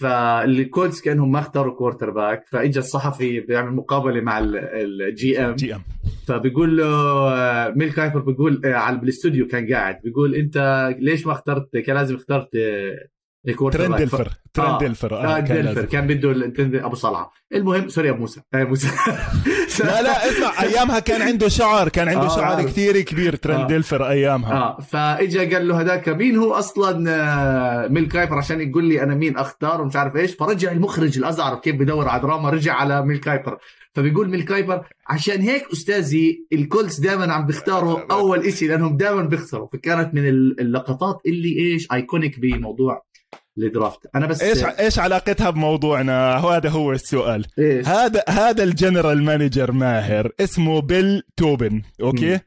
فالكولتس كأنهم ما اختاروا quarterback فاجى الصحفي بيعمل مقابلة مع ال GM GM فبيقول له آه، ميل كايبر بيقول على بالاستوديو كان قاعد. بيقول أنت ليش ما اخترت كان لازم اخترت ترنت ديلفر ترنت ديلفر آه. آه كان, كان بده أبو صلعة. المهم sorry أبو موسى. آه موسى. لا لا اسمع أيامها كان عنده شعر كان عنده آه شعر كثير كبير ترنت ديلفر آه. أيامها. آه فإجا قال له هذاك مين هو أصلا آه ميل كايبر عشان يقول لي أنا مين أختار ومش عارف إيش؟ فرجع المخرج الازعر كيف بدور على دراما رجع على ميل كايبر فبيقول ميل كايبر عشان هيك أستاذي الكولتس دائما عم بيختاروا أول شيء لأنهم دائما بيخسروا. فكانت من اللقطات اللي إيش iconic بموضوع ال draft أنا بس إيش إيش علاقتها بموضوعنا؟ هذا هو السؤال. إيش؟ هذا هذا ال general manager ماهر اسمه بيل توبن okay؟ م.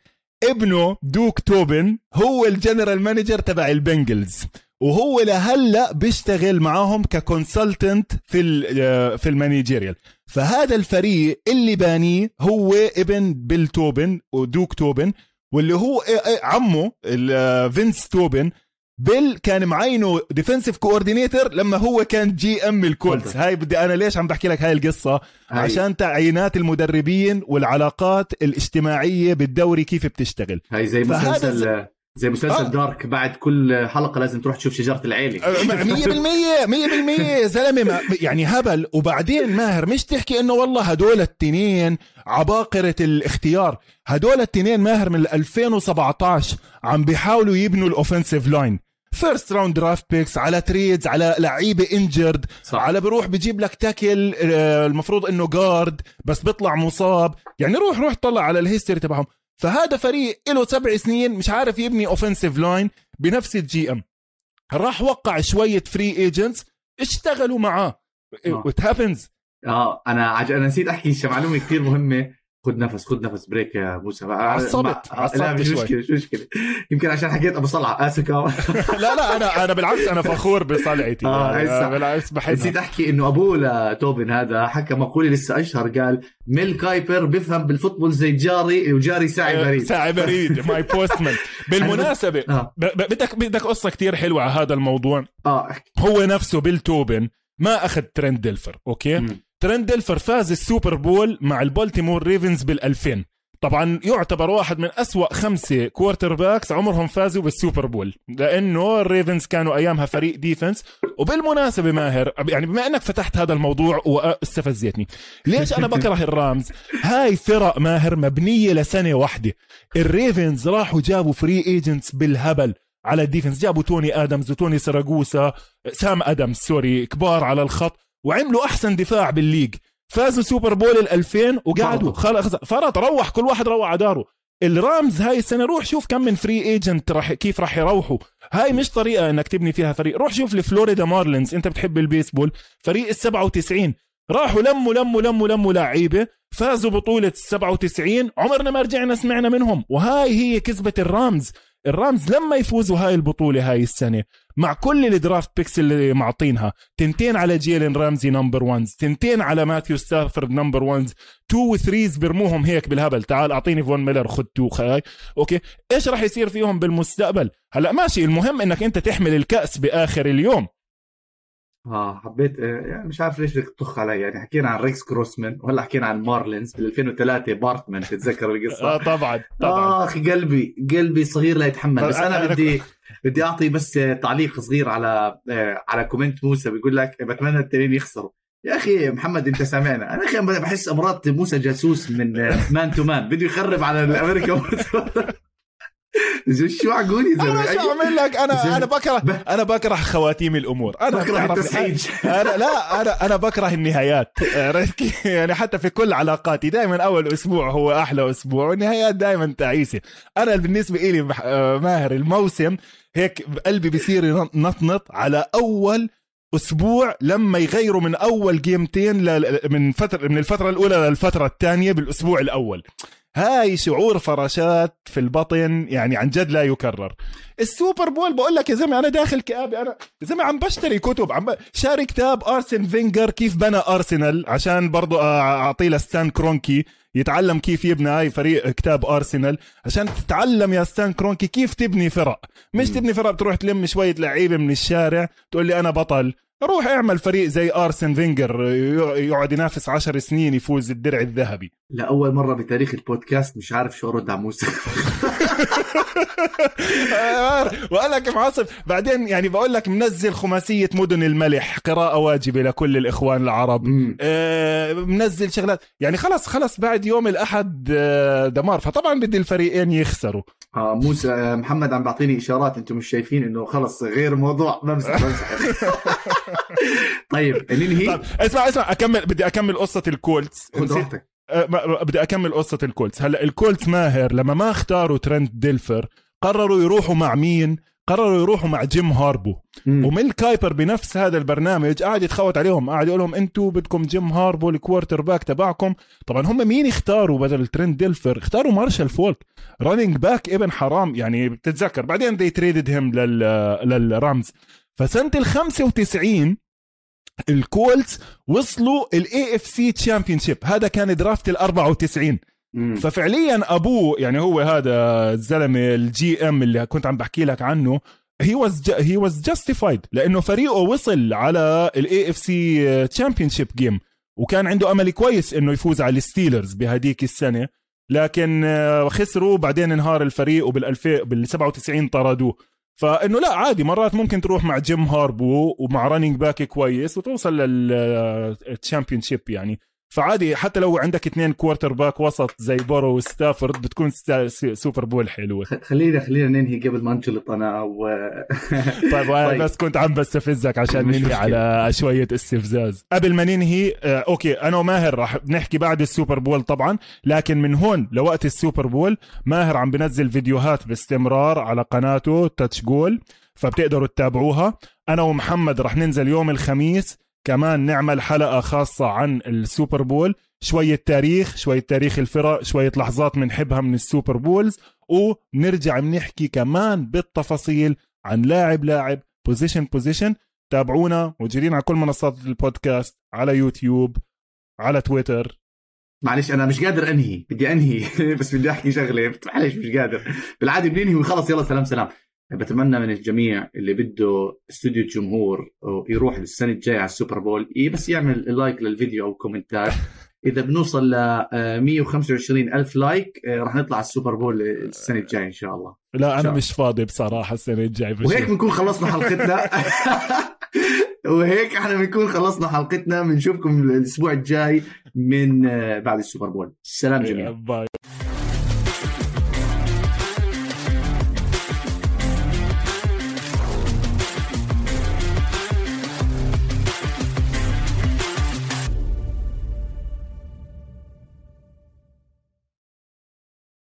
ابنه دوك توبن هو ال general manager تبع البنجلز وهو لهلا بيشتغل معاهم ك consultant في آه، في ال managerial فهذا الفريق اللي بانيه هو ابن بيل توبن ودوك توبن واللي هو آه، آه، عمه فينس توبن بيل كان معينه defensive coordinator لما هو كان GM الكولتس. هاي بدي أنا ليش عم بحكي لك هاي القصة؟ هاي. عشان تعيينات المدربين والعلاقات الاجتماعية بالدوري كيف بتشتغل. هاي زي مسلسل زي مسلسل آه. دارك بعد كل حلقة لازم تروح تشوف شجرة العيلة. 100% 100% زلمة يعني هبل. وبعدين ماهر مش تحكي إنه والله هدول التنين عباقرة الاختيار. هدول التنين ماهر من 2017 عم بيحاولوا يبنوا ال offensive line first round draft picks على trades على لعيبة injured صح. على بروح بجيب لك tackle آه، المفروض إنه guard بس بيطلع مصاب. يعني روح روح طلع على ال history تبعهم. فهذا فريق له سبع سنين مش عارف يبني offensive line بنفس ال GM. راح وقع شوية free agents اشتغلوا معاه. it happens آه أنا عج... أنا نسيت أحكي معلومة كثير مهمة. خذ نفس خذ نفس break يا موسى عصبت عصبت لا مش مشكلة مش مشكلة. يمكن عشان حكيت أبو صلعه آسف لا لا أنا أنا بالعكس أنا فخور بصلعتي آه يعني بالعكس بحب نسيت أحكي إنه ابوه لتوبن هذا حكى مقولة لسه أشهر قال ميل كايبر بيفهم بال football زي جاري وجاري ساعي آه، بريد. ساعي بريد my postman بالمناسبة آه. بدك بدك قصة كتير حلوة على هذا الموضوع. آه هو نفسه بيل توبن ما أخذ ترنت ديلفر okay؟ م. ترنت ديلفر فاز السوبر بول مع البولتيمور ريفنز بال2000 طبعا يعتبر واحد من أسوأ خمسة quarterbacks عمرهم فازوا بالسوبر بول لأنه الريفنز كانوا أيامها فريق defense وبالمناسبة ماهر يعني بما أنك فتحت هذا الموضوع واستفزيتني ليش أنا بكره الرامز؟ هاي فرق ماهر مبنية لسنة واحدة. الريفنز راحوا جابوا free agents بالهبل على ال defense جابوا توني آدمز وتوني سراغوسا سام آدمز sorry كبار على الخط. وعملوا أحسن دفاع بال league. فازوا سوبر بول ال 2000 وقعدوا خلص فرط روح كل واحد روح على داره. الرامز هاي السنة روح شوف كم من free agent راح كيف راح يروحوا. هاي مش طريقة إنك تبني فيها فريق. روح شوف الفلوريدا مارلينز. أنت بتحب البيسبول. فريق ال 97 راحوا لموا لموا لموا لموا لعيبة. فازوا بطولة ال 97 عمرنا ما رجعنا سمعنا منهم. وهاي هي كذبة الرامز. الرامز لما يفوزوا هاي البطولة هاي السنة مع كل ال draft picks اللي معطينها تنتين على جيلين رامزي number 1 تنتين على ماثيو ستافورد number 1 2 و3 برموهم هيك بالهبل. تعال أعطيني فون ميلر خد two خاي. okay؟ إيش راح يصير فيهم بالمستقبل؟ هلأ ماشي المهم إنك أنت تحمل الكأس بآخر اليوم. آه حبيت آه، يعني مش عارف ليش بدك تطخ علي يعني حكينا عن ريكس كروسمان وهلا حكينا عن مارلينز بال 2003 بارتمان تتذكر القصة؟ آه طبعا طبعا. اخ قلبي قلبي صغير لا يتحمل بس أنا بدي بدي أعطي بس تعليق صغير على آه، على comment موسى بيقول لك بتمنى التنين يخسروا. يا أخي محمد أنت سامعنا. أنا أخي بحس أمراض موسى جاسوس من man to man بده يخرب على الأمريكا. شو عقول يا زلمه أنا شو أعمل لك؟ أنا أنا بكره أنا بكره خواتيم الأمور. أنا بكره التسعيج. أنا لا أنا أنا بكره النهايات. يعني حتى في كل علاقاتي دائما أول أسبوع هو أحلى أسبوع والنهايات دائما تعيسة. أنا بالنسبة لي ماهر الموسم هيك قلبي بيصير ينطنط على أول أسبوع لما يغيروا من أول جيمتين من فتره من الفترة الأولى للفترة الثانية بالأسبوع الأول. هاي شعور فراشات في البطن يعني عن جد لا يكرر. السوبر بول بقول لك يا زلمة أنا داخل كآبة أنا يا زلمة عم بشتري كتب عم ب... شاري كتاب أرسن فينجر كيف بنى أرسنال عشان برضه أعطيه لستان كرونكي يتعلم كيف يبنى هاي فريق كتاب أرسنال عشان تتعلم يا ستان كرونكي كيف تبني فرق. مش تبني فرق بتروح تلم شوية لعيبة من الشارع تقول لي أنا بطل. روح اعمل فريق زي أرسن فينجر يقعد ينافس عشر سنين يفوز الدرع الذهبي. لاول مرة بتاريخ البودكاست مش عارف شو ارد على موسى وقال لك معصب بعدين يعني بقول لك منزل خماسية مدن الملح قراءة واجبة لكل الإخوان العرب. آه منزل شغلات. يعني خلص خلص بعد يوم الأحد آه دمار. فطبعا بدي الفريقين يخسروا. آه موسى آه، محمد عم بعطيني إشارات أنتم مش شايفين إنه خلص غير موضوع. بمسح بمسح. طيب ننهي طيب اسمع اسمع أكمل بدي أكمل قصة ال Colts. خذ راحتك. أه بدي أكمل قصة ال Colts. هلأ ال Colts ماهر لما ما اختاروا ترنت ديلفر قرروا يروحوا مع مين؟ قرروا يروحوا مع جيم هاربو. مم. وميل كايبر بنفس هذا البرنامج قاعد يتخوت عليهم قاعد يقول لهم أنتم بدكم جيم هاربو ال quarterback تبعكم. طبعا هم مين اختاروا بدل ترنت ديلفر؟ اختاروا مارشال فولك. running back ابن حرام يعني بتتذكر. بعدين they traded him لل لل Rams. فسنة ال 95 ال Colts وصلوا ال AFC champion هذا كان draft ال 94 ففعليا أبوه يعني هو هذا الزلمة ال GM اللي كنت عم بحكي لك عنه he was he was justified لأنه فريقه وصل على ال AFC championship game وكان عنده أمل كويس إنه يفوز على ال Steelers بهديك السنة. لكن آه، خسروا بعدين انهار الفريق وبال بال 97 طردوه. فإنه لا عادي مرات ممكن تروح مع جيم هاربو ومع running back كويس وتوصل لل championship يعني. فعادي حتى لو عندك اثنين quarterback وسط زي بورو وستافورد بتكون Super Bowl حلوة. خلينا خلينا ننهي قبل ما انجلط أنا و... طيب, طيب. بس كنت عم بستفزك عشان ننهي على شوية استفزاز. قبل ما ننهي آه okay أنا وماهر راح نحكي بعد ال Super Bowl طبعا لكن من هون لوقت ال Super Bowl ماهر عم بنزل فيديوهات باستمرار على قناته تاتش جول فبتقدروا تتابعوها. أنا ومحمد رح ننزل يوم الخميس كمان نعمل حلقة خاصة عن ال Super Bowl شوية تاريخ شوية تاريخ الفرق شوية لحظات بنحبها من ال Super Bowls ونرجع بنحكي كمان بالتفاصيل عن لاعب لاعب position position تابعونا موجودين على كل منصات البودكاست على يوتيوب على تويتر. معلش أنا مش قادر أنهي بدي أنهي بس بدي أحكي شغلة. معلش مش قادر. بالعادة بننهي وخلص يلا سلام سلام. بتمنى من الجميع اللي بده استوديو الجمهور يروح السنة الجاية على ال Super Bowl بس يعمل like للفيديو أو كومنتات. إذا بنوصل ل 125 ألف like رح نطلع على ال Super Bowl السنة الجاية إن شاء الله. لا أنا مش فاضي بصراحة السنة الجاية وهيك بنكون خلصنا حلقتنا. وهيك إحنا بنكون خلصنا حلقتنا. بنشوفكم الأسبوع الجاي من بعد ال Super Bowl. سلام جميعا. bye